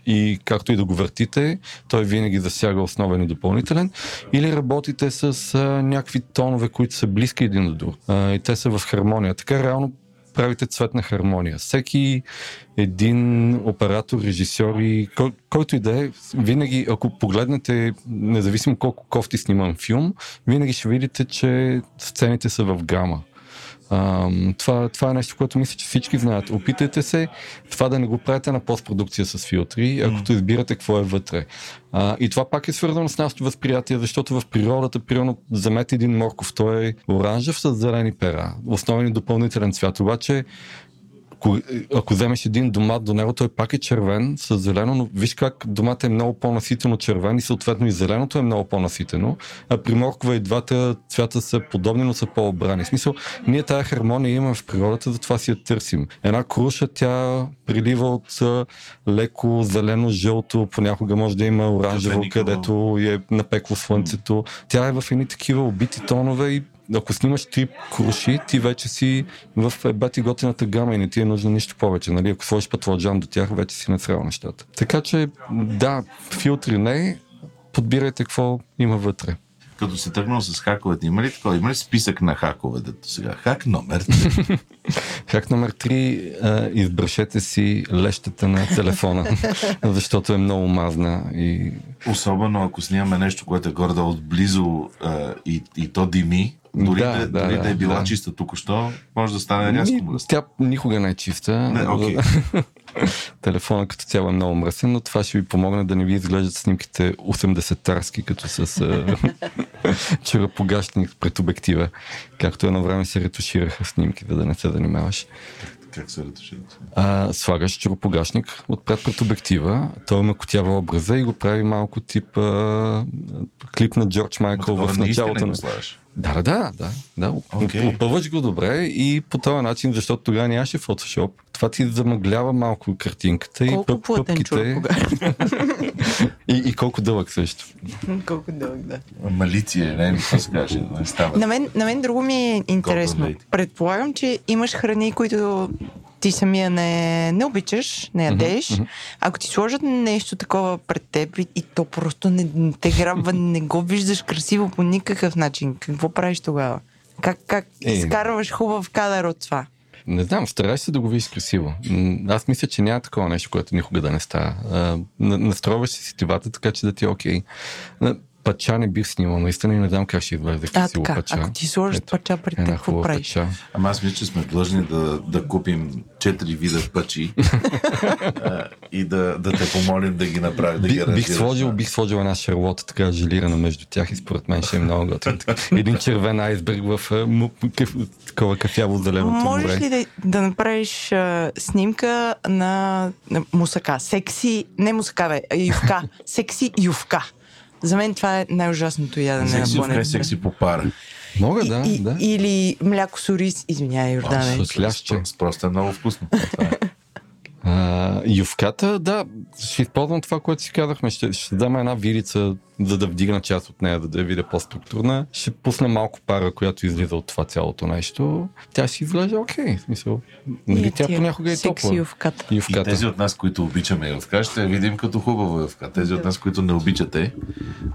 и както и да го въртите, той винаги засяга основен и допълнителен, или работите с а, някакви тонове, които са близки един до друг а, и те са в хармония. Така реално правите цветна хармония. Всеки един оператор, режисьор и кой, който и да е, винаги, ако погледнете, независимо колко кофти снимам филм, винаги ще видите, че сцените са в гама. Ам, това, това е нещо, което мисля, че всички знаят. Опитайте се това да не го правите на постпродукция с филтри, ако избирате какво е вътре. А, и това пак е свързано с нашето възприятие, защото в природата, примерно, вземете един морков, той е оранжев с зелени пера, основен и допълнителен цвят. Обаче, ако, ако вземеш един домат до него, той пак е червен с зелено, но виж как домат е много по-наситено червен и съответно и зеленото е много по-наситено, а при моркова и двата цвята са подобни, но са по-обрани. В смисъл, ние тая хармония имаме в природата, затова си я търсим. Една круша, тя прилива от леко зелено-жълто, понякога може да има оранжево, където е напекло слънцето. Тя е в едни такива убити тонове и ако снимаш три круши, ти вече си в бати готината гама и не ти е нужно нищо повече. Нали? Ако сложиш пътладжан до тях, вече си насрал нещата. Така че, да, филтри не, подбирайте какво има вътре. Като се тръгнал с хаковете, има ли такова? Има ли списък на хаковете до сега? Хак номер. три. Хак номер 3. Избрашете си лещата на телефона, защото е много мазна и Особено ако снимаме нещо, което е горе отблизо а, и, и то дими, дори да, Да, да, да, дори да, да, е била да. чиста тук-що, може да стане рязко Ми, мръсна. Тя никога не е чиста. Не, окей. Телефона като цяло е много мръсен, но това ще ви помогне да не ви изглеждат снимките 80-тарски, като с а, чурапогашник пред обектива. Както едно време се ретушираха снимки, за да не се занимаваш. Как се ретушира? А, слагаш чуропогашник отпред пред обектива, той макотява образа и го прави малко тип а, клип на Джордж Майкъл в началото на... Да, да, да, да. Okay. Опъваш го добре и по този начин, защото тогава нямаше Photoshop, това ти замъглява малко картинката и Колко пъп, плътен пъпките. И, и колко дълъг също. Колко дълъг, да. Малиция, не, какво се каже, не става. На мен, на мен друго ми е интересно. Предполагам, че имаш храни, които ти самия не, не обичаш, не ядеш. мгм. Ако ти сложат нещо такова пред теб и, и то просто не, не те грабва, не го виждаш красиво по никакъв начин, какво правиш тогава? Как, как Е. изкарваш хубав кадър от това? Не знам, старай се да го видиш красиво. Аз мисля, че няма такова нещо, което никога да не става. Настройваш си сетивата, така че да ти е окей. На- Пача не бих снимал, наистина и не знам как ще изглежда А, красиво така, пача. ако ти сложат Ето, пача пред теб, какво правиш? пача. Ама аз мисля, че сме длъжни да, да купим четири вида пъчи а, и да, да те помолим да ги направи, да ги Би, бих, аранжираш. сложил, бих сложил една шарлота така желирана между тях и според мен ще е много готин. Един червен айсберг в такова кафяво зеленото Можеш море. ли да, да направиш а, снимка на, на мусака? Секси, не мусака, бе, ювка. Секси ювка. За мен това е най-ужасното ядене Секси на планетата. секси по пара. Мога, да, и, да. Или мляко с ориз, извинявай, Йордане. с лящче. Просто е много вкусно. Това е. А, ювката, да, ще използвам това, което си казахме. Ще, ще дам една вирица, за да вдигна част от нея, за да я видя по-структурна. Ще пусна малко пара, която излиза от това цялото нещо. Тя ще изглежда окей. В смисъл, нали, тя понякога е Секси топла. ювката. И Ювката. тези от нас, които обичаме ювка, ще видим като хубава ювка. Тези от нас, които не обичате,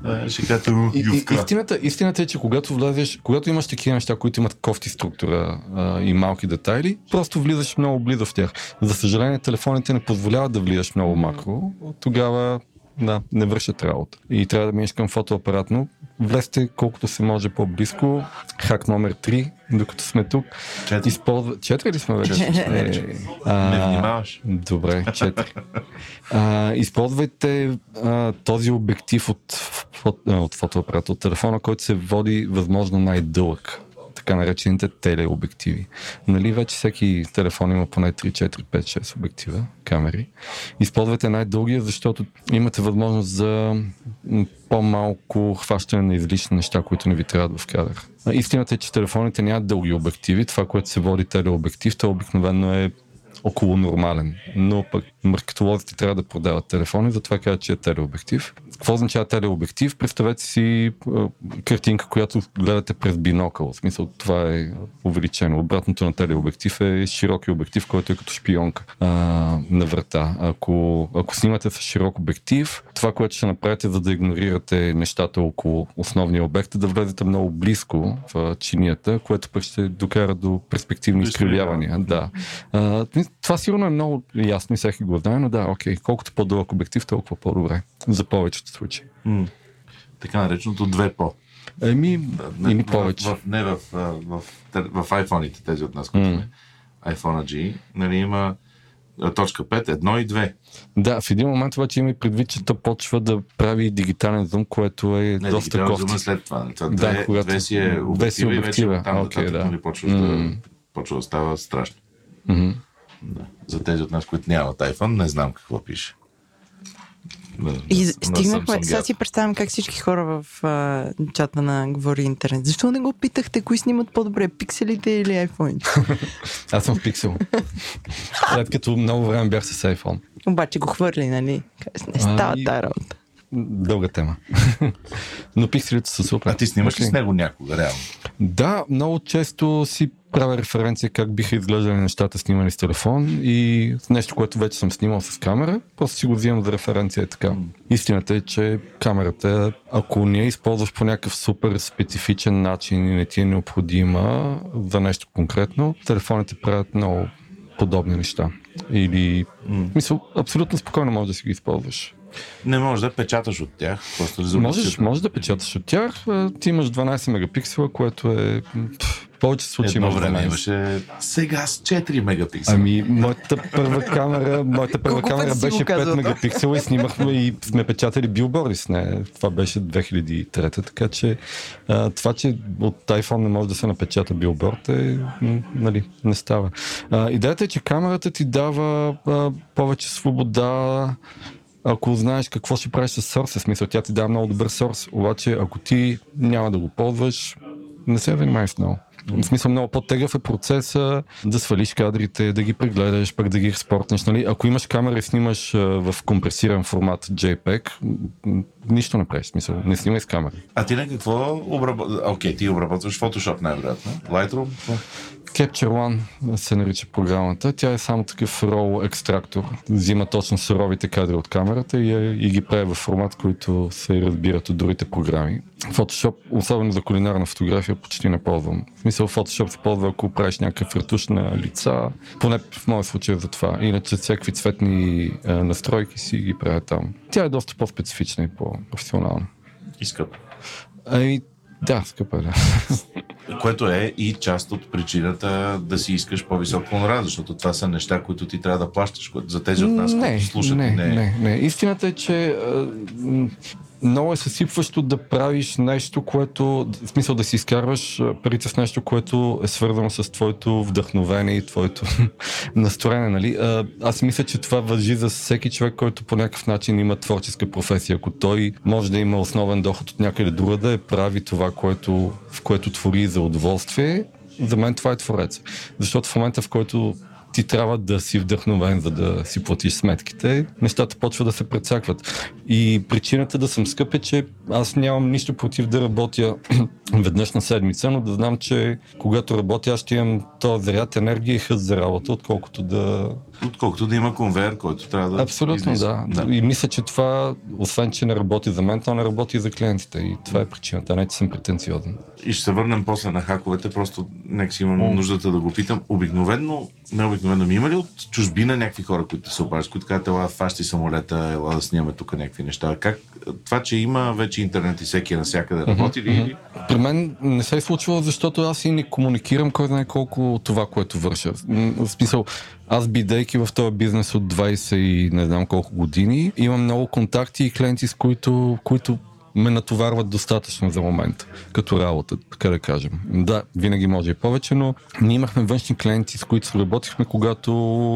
а, ще кажете «М, И, и, ювка. истината, истината е, че когато влезеш, когато имаш такива неща, които имат кофти структура а, и малки детайли, просто влизаш много близо в тях. За съжаление, телефоните не позволяват да влизаш много макро. Тогава да, не вършат работа. И трябва да минеш към фотоапаратно. Влезте колкото се може по-близко. Хак номер 3, докато сме тук. Четири. Използва... Четири ли сме вече? Е, а, Не внимаваш. Добре, четири. А, използвайте а, този обектив от, а, от фотоапарата, от телефона, който се води възможно най-дълъг. Така наречените телеобективи. Нали, вече всеки телефон има поне 3, 4, 5, 6 обектива, камери. Използвайте най-дългия, защото имате възможност за по-малко хващане на излишни неща, които не ви трябват в кадър. Истината е, че телефоните нямат дълги обективи. Това, което се води телеобектив, то обикновено е около нормален. Но пък маркетолозите трябва да продават телефони, затова казват, че е телеобектив. Какво означава телеобектив? Представете си картинка, която гледате през бинокъл. В смисъл, това е увеличено. Обратното на телеобектив е широк обектив, който е като шпионка а, на врата. Ако, ако снимате с широк обектив, това, което ще направите, за да игнорирате нещата около основния обект, е да влезете много близко в чинията, което пък ще докара до перспективни изкривявания. Да. А, това сигурно е много ясно и всеки го знае, но да, окей, колкото по-дълъг обектив, толкова по-добре. За повечето случаи. Така нареченото две по. Еми, Не, или в- повече. В, не в, в, в, в iPhone-ите, тези от нас, които сме. iPhone G, нали, има точка 5, 1 и 2. Да, в един момент обаче има и предвид, че то почва да прави дигитален зум, което е Не, доста зум кофти. е след това. Това Да, две, когато- две си е две си обектива и вече обектива. там нататък да. нали, почваш М. да, почва да става страшно. Мгм. Да. За тези от нас, които нямат iPhone, не знам какво пише. И на стигнахме, сега си представям как всички хора в а, чата на Говори Интернет. Защо не го питахте, кои снимат по-добре, пикселите или iPhone? Аз съм в пиксел. След като много време бях с iPhone. Обаче го хвърли, нали? Не става и- тази работа. Дълга тема. Но пикселите са супер. А ти снимаш ли с него някога, реално? Да, много често си правя референция как биха изглеждали нещата снимани с телефон и нещо, което вече съм снимал с камера, просто си го взимам за референция и така. Истината е, че камерата, ако не я използваш по някакъв супер специфичен начин и не ти е необходима за нещо конкретно, телефоните правят много подобни неща. Или, мисъл, абсолютно спокойно можеш да си ги използваш. Не можеш да печаташ от тях, просто резолюцията. Можеш, можеш да печаташ от тях. Ти имаш 12 мегапиксела, което е... повече случаи Едно време 12. имаше сега с 4 мегапиксела. Ами, моята първа камера, моята първа Колко камера беше 5 казал, да? мегапиксела и снимахме и сме печатали билборди с нея. Това беше 2003, така че а, това, че от iPhone не може да се напечата билборд е, нали, не става. А, идеята е, че камерата ти дава а, повече свобода, ако знаеш какво ще правиш с сорса, смисъл тя ти дава много добър сорс, обаче ако ти няма да го ползваш, не се занимавай с много. В смисъл много по-тегъв е процеса да свалиш кадрите, да ги прегледаш, пък да ги експортнеш. Нали? Ако имаш камера и снимаш в компресиран формат JPEG, нищо не правиш. Смисъл, не снимай с камера. А ти на какво обработваш? Окей, ти обработваш Photoshop най-вероятно. Lightroom? Capture One се нарича програмата. Тя е само такъв RAW екстрактор. Взима точно суровите кадри от камерата и, я- и ги прави в формат, който се разбират от другите програми. Photoshop, особено за кулинарна фотография, почти не ползвам. В смисъл Photoshop се ползва, ако правиш някакъв ретуш на лица, поне в моя случай е за това. Иначе всякакви цветни а, настройки си ги правя там. Тя е доста по-специфична и по-професионална. И скъпо. Ами, да, скъпа е, да. Което е и част от причината да си искаш по-висок хонорар, защото това са неща, които ти трябва да плащаш. За тези от нас, не, които слушат, не, не, не, не. Истината е, че много е съсипващо да правиш нещо, което, в смисъл да си изкарваш парите с нещо, което е свързано с твоето вдъхновение и твоето настроение. Нали? А, аз мисля, че това въжи за всеки човек, който по някакъв начин има творческа професия. Ако той може да има основен доход от някъде друга, да е прави това, което, в което твори за удоволствие, за мен това е творец. Защото в момента, в който ти трябва да си вдъхновен, за да си платиш сметките, нещата почват да се прецакват. И причината да съм скъп е, че аз нямам нищо против да работя веднъж на седмица, но да знам, че когато работя, аз ще имам този заряд енергия и хъс за работа, отколкото да... Отколкото да има конвейер, който трябва да. Абсолютно, излиза. да. И мисля, че това, освен, че не работи за мен, то не работи и за клиентите. И това е причината, не че съм претенциозен. И ще се върнем после на хаковете, просто нека си имам нуждата да го питам. Обикновено, не обикновено, ми има ли от чужбина някакви хора, които се обаждат, които казват, ела, фащи самолета, ела да снимаме тук някакви неща. Как това, че има вече интернет и всеки е навсякъде работи ли? При мен не се е случвало, защото аз и не комуникирам кой знае колко това, което върша. В смисъл, аз бидейки в този бизнес от 20 и не знам колко години, имам много контакти и клиенти, с които, които ме натоварват достатъчно за момента, като работа, така да кажем. Да, винаги може и повече, но ние имахме външни клиенти, с които работихме, когато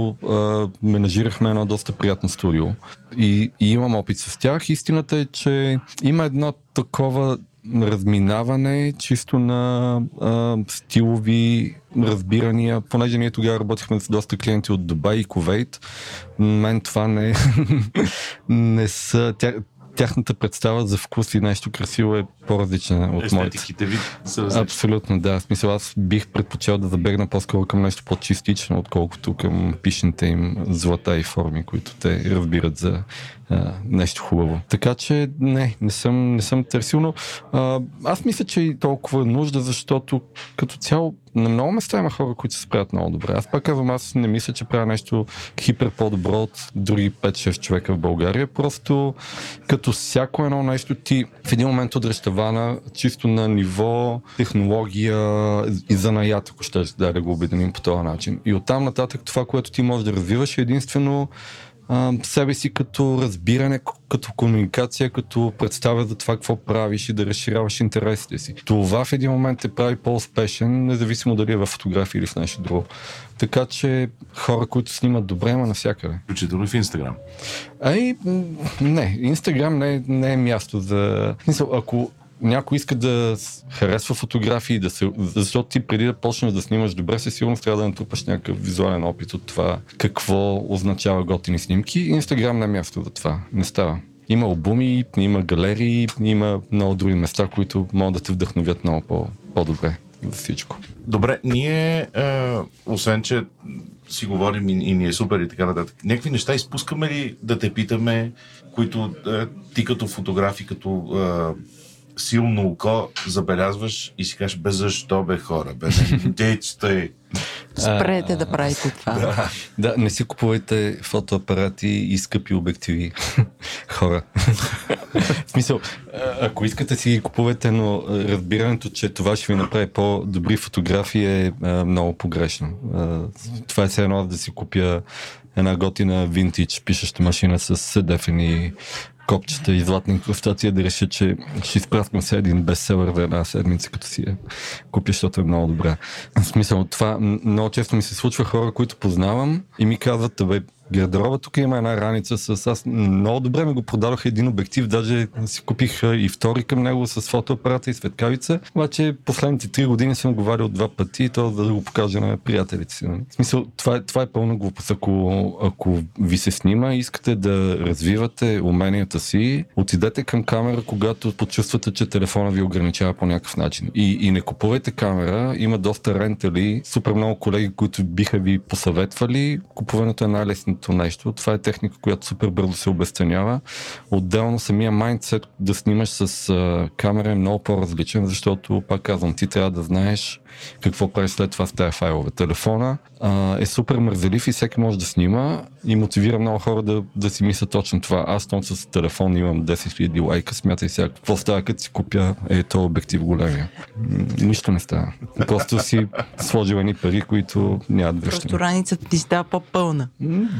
а, менажирахме едно доста приятно студио. И, и имам опит с тях. Истината е, че има едно такова разминаване чисто на а, стилови разбирания, понеже ние тогава работихме с доста клиенти от Дубай и Ковейт, мен това не, не са... Тя, тяхната представа за вкус и нещо красиво е по-различна от моята. Ви са различни. Абсолютно, да. В смисъл, аз бих предпочел да забегна по-скоро към нещо по-чистично, отколкото към пишните им злата и форми, които те разбират за а, нещо хубаво. Така че не, не съм, не съм търсил, но а, аз мисля, че и толкова е нужда, защото като цяло на много места има хора, които се справят много добре. Аз пак казвам, аз не мисля, че правя нещо хипер по-добро от други 5-6 човека в България. Просто като всяко едно нещо ти в един момент тавана, чисто на ниво технология и занаят, ако ще да, да го обединим по този начин. И оттам нататък това, което ти можеш да развиваш е единствено а, себе си като разбиране, като комуникация, като представя за това какво правиш и да разширяваш интересите си. Това в един момент те прави по-успешен, независимо дали е в фотография или в нещо друго. Така че хора, които снимат добре, има навсякъде. Включително и в Инстаграм. Ай, не, Инстаграм не, е- не е място за... В Смисъл, ако някой иска да харесва фотографии, да се, защото ти преди да почнеш да снимаш добре, със сигурност трябва да натрупаш някакъв визуален опит от това какво означава готини снимки. Инстаграм не е място за това. Не става. има албуми, има галерии, има много други места, които могат да те вдъхновят много по- по-добре за всичко. Добре, ние, е, освен че си говорим и, и ни е супер и така нататък, някакви неща изпускаме ли да те питаме, които е, ти като фотограф и като е, силно око забелязваш и си кажеш, бе защо бе хора, бе не сте. Спрете да правите това. Да, не си купувайте фотоапарати и скъпи обективи. Хора. В смисъл, а- ако искате си ги купувате, но разбирането, че това ще ви направи по-добри фотографии е много погрешно. Това е все едно да си купя една готина винтидж пишеща машина с седефени копчета и златна инкрустация да реша, че ще изпраскам се един бестселър за една седмица, като си я купя, защото е много добра. В смисъл, това много често ми се случва хора, които познавам и ми казват, бе, гардероба тук има една раница с... Аз много добре ми го продадоха един обектив, даже си купих и втори към него с фотоапарата и светкавица, обаче последните три години съм го варил два пъти и то да го покажа на приятелите си. нали? В смисъл, това, е- това е пълна глупост. Ако, ако ви се снима и искате да развивате уменията си, отидете към камера, когато почувствате, че телефона ви ограничава по някакъв начин. И, и не купувайте камера, има доста рентали, супер много колеги, които биха ви посъветвали. Купуването е най-лесното нещо. Това е техника, която супер бързо се обесценява. Отделно самия майндсет да снимаш с камера е много по-различен, защото, пак казвам, ти трябва да знаеш какво правиш след това с тези файлове. Телефона а, е супер мързелив и всеки може да снима и мотивира много хора да, да си мислят точно това. Аз тон с телефон имам 10 000 лайка, смятай сега какво става, като си купя е то обектив големия. Нищо не става. Просто си сложил едни пари, които нямат връщане. Просто раницата ти става по-пълна.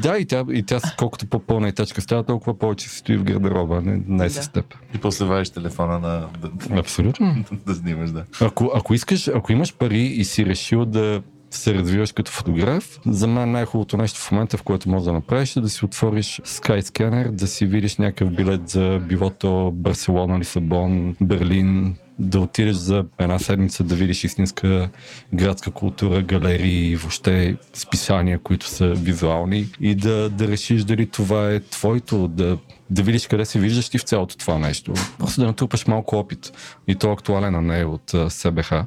Да, и тя, и тя колкото по-пълна и тачка става, толкова повече си стои в гардероба, не, не Да. с теб. И после вадиш телефона на, да, Абсолютно. да снимаш, да. Ако, ако искаш, ако имаш пари и си решил да се развиваш като фотограф, за мен най-хубавото нещо в момента, в което можеш да направиш, е да си отвориш Skyscanner, да си видиш някакъв билет за билото Барселона, Лисабон, Берлин, да отидеш за една седмица да видиш истинска градска култура, галерии, въобще списания, които са визуални и да, да решиш дали това е твоето, да, да видиш къде се виждаш ти в цялото това нещо. Просто да натрупаш малко опит и то актуален, а не от а, СБХ а,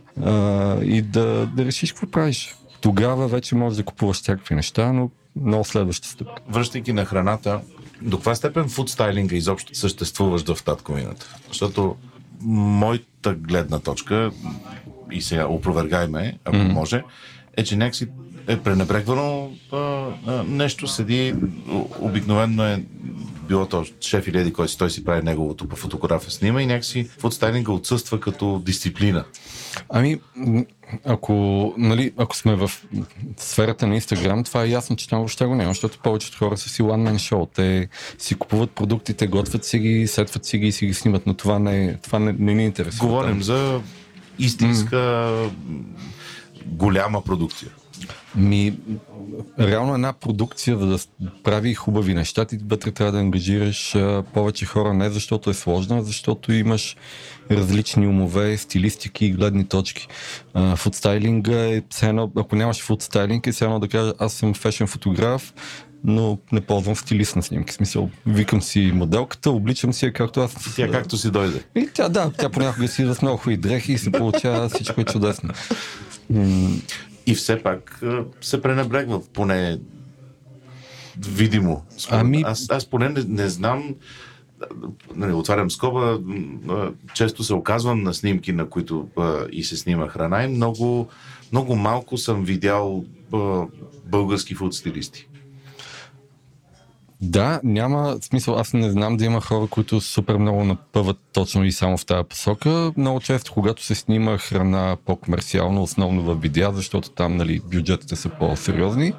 и да, да решиш какво правиш. Тогава вече можеш да купуваш всякакви неща, но много следваща стъпка. Връщайки на храната, до каква степен фудстайлинга изобщо съществуваш в татковината? Защото моята гледна точка, и сега опровергай ме, ако mm-hmm. може, е, че някакси е пренебрегвано а, а, нещо, седи, обикновено е било то шеф или еди, който си, той си прави неговото по фотография снима и някакси фудстайлинга отсъства като дисциплина. Ами, ако, нали, ако сме в сферата на Инстаграм, това е ясно, че там въобще го няма, защото повечето хора са си one man show. Те си купуват продуктите, готвят си ги, сетват си ги и си ги снимат, но това не, това не, не ни интересува. Говорим за истинска м, голяма продукция. Ми, реално една продукция, за да прави хубави неща, ти вътре трябва да ангажираш а, повече хора, не защото е сложна, а защото имаш различни умове, стилистики и гледни точки. А, фудстайлинга е все едно, ако нямаш фудстайлинг, е все едно да кажа, аз съм фешен фотограф, но не ползвам стилист на снимки. В смисъл, викам си моделката, обличам си я както аз. Тя както си дойде. И тя, да, тя понякога си с много хубави дрехи и се получава всичко е чудесно. И все пак се пренебрегва, поне видимо. Ами-. Аз, аз поне не, не знам, нали, отварям скоба, често се оказвам на снимки, на които а, и се снима храна и много, много малко съм видял а, български фуд стилисти. Да, няма смисъл. Аз не знам да има хора, които супер много напъват точно и само в тази посока. Много често, когато се снима храна по-комерциално, основно в видеа, защото там нали, бюджетите са по-сериозни,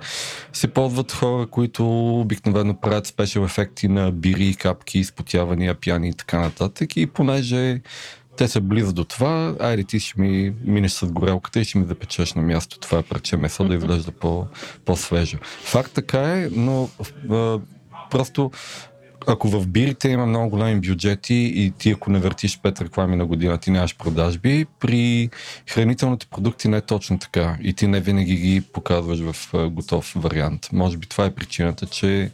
се ползват хора, които обикновено правят спешъл ефекти на бири, капки, изпотявания, пяни и така нататък. И понеже те са близо до това, айде ти ще ми минеш с горелката и ще ми запечеш на място това парче месо да изглежда по, по-свежо. Факт така е, но просто ако в бирите има много големи бюджети и ти ако не въртиш пет реклами на година, ти нямаш продажби, при хранителните продукти не е точно така и ти не винаги ги показваш в готов вариант. Може би това е причината, че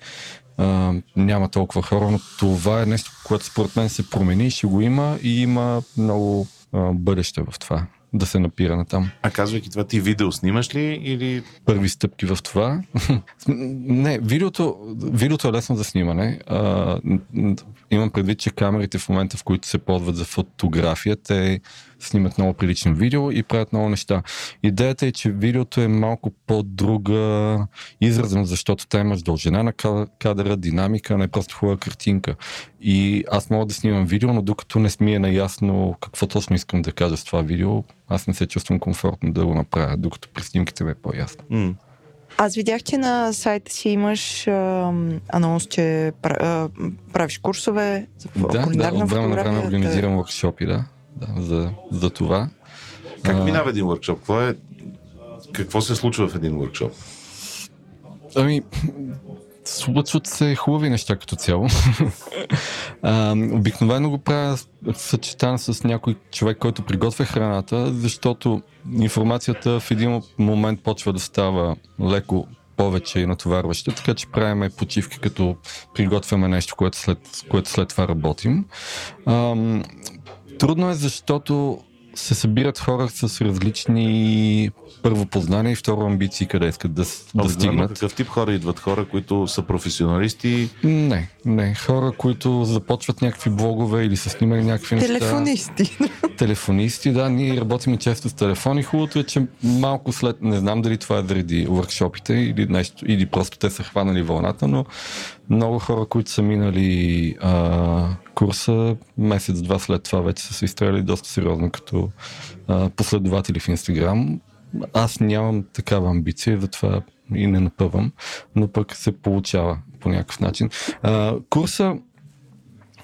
а, няма толкова хора, но това е нещо, което според мен се промени, ще го има и има много а, бъдеще в това да се напира на там. А казвайки това, ти видео снимаш ли или... Първи стъпки в това. не, видеото, видеото е лесно за снимане. А, имам предвид, че камерите в момента, в които се ползват за фотография, те снимат много прилично видео и правят много неща. Идеята е, че видеото е малко по-друга изразна, защото те имаш дължина на кадъра, динамика, не е просто хубава картинка. И аз мога да снимам видео, но докато не ми е наясно какво точно искам да кажа с това видео, аз не се чувствам комфортно да го направя, докато при снимките ми е по-ясно. Mm. Аз видях, че на сайта си имаш а, анонс, че а, правиш курсове за да, да, от време на време организирам workshopи, да да, за, за това. Как минава един workshop? Какво, е, какво се случва в един workshop? Ами, случват се хубави неща като цяло. а, обикновено го правя съчетан с някой човек, който приготвя храната, защото информацията в един момент почва да става леко повече и натоварваща, така че правиме почивки, като приготвяме нещо, което след, което след това работим. Ам, Трудно е, защото се събират хора с различни първо познание и второ амбиции, къде искат да, да стигнат. Какъв тип хора идват? Хора, които са професионалисти? Не, не. Хора, които започват някакви блогове или са снимали някакви неща. Телефонисти. Телефонисти, да. Ние работим често с телефони. Хубавото е, че малко след, не знам дали това е заради въркшопите или нещо, или просто те са хванали вълната, но много хора, които са минали а, курса, месец-два след това вече са се изстреляли доста сериозно като а, последователи в Инстаграм аз нямам такава амбиция, затова и не напъвам, но пък се получава по някакъв начин. А, курса,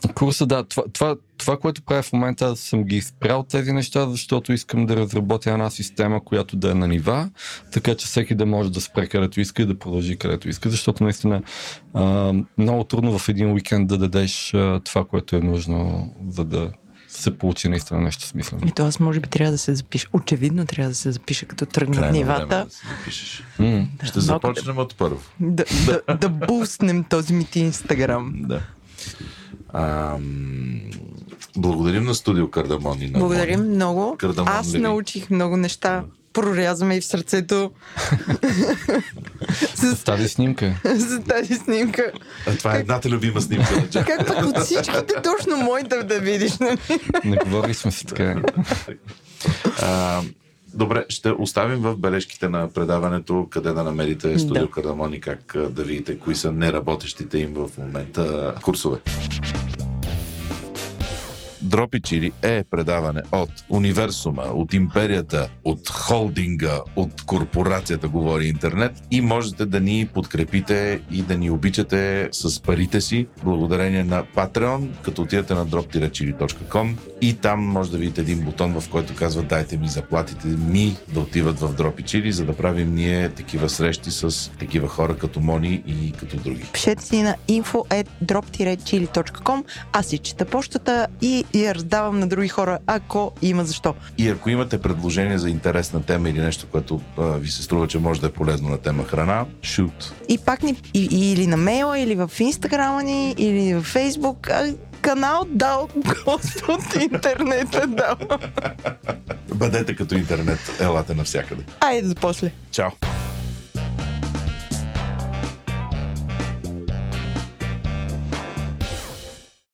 курса, да, това, това, това, което правя в момента, аз съм ги спрял тези неща, защото искам да разработя една система, която да е на нива, така че всеки да може да спре където иска и да продължи където иска, защото наистина а, много трудно в един уикенд да дадеш а, това, което е нужно, за да се получи наистина нещо смислено. И то аз може би трябва да се запиша. Очевидно трябва да се запише, като тръгнат нивата. Да се запишеш. Mm. Ще започнем от първо. Да, да, да буснем този мити Инстаграм. Да. А, благодарим на студио Кардамон и на Благодарим Мони. много. Кардамон Аз ли? научих много неща прорязваме и в сърцето. с тази снимка. с тази снимка. А, това е едната любима снимка на Джак. Как пък от всичките точно моите да видиш, нали? Не говори сме си така. А, Добре, ще оставим в бележките на предаването къде да намерите студио да. Кардамон и как да видите кои са неработещите им в момента курсове. Дропичили е предаване от универсума, от империята, от холдинга, от корпорацията Говори Интернет и можете да ни подкрепите и да ни обичате с парите си благодарение на Patreon, като отидете на drop-chili.com и там може да видите един бутон, в който казва дайте ми заплатите ми да отиват в Дропичили, за да правим ние такива срещи с такива хора като Мони и като други. Пишете си на info.drop-chili.com аз си чета почтата и я раздавам на други хора, ако има защо. И ако имате предложение за интересна тема или нещо, което а, ви се струва, че може да е полезно на тема храна, шут. И пак ни, и, или на мейла, или в инстаграма ни, или в фейсбук, канал дал Господ интернет е дал. Бъдете като интернет, елате навсякъде. Айде за после. Чао.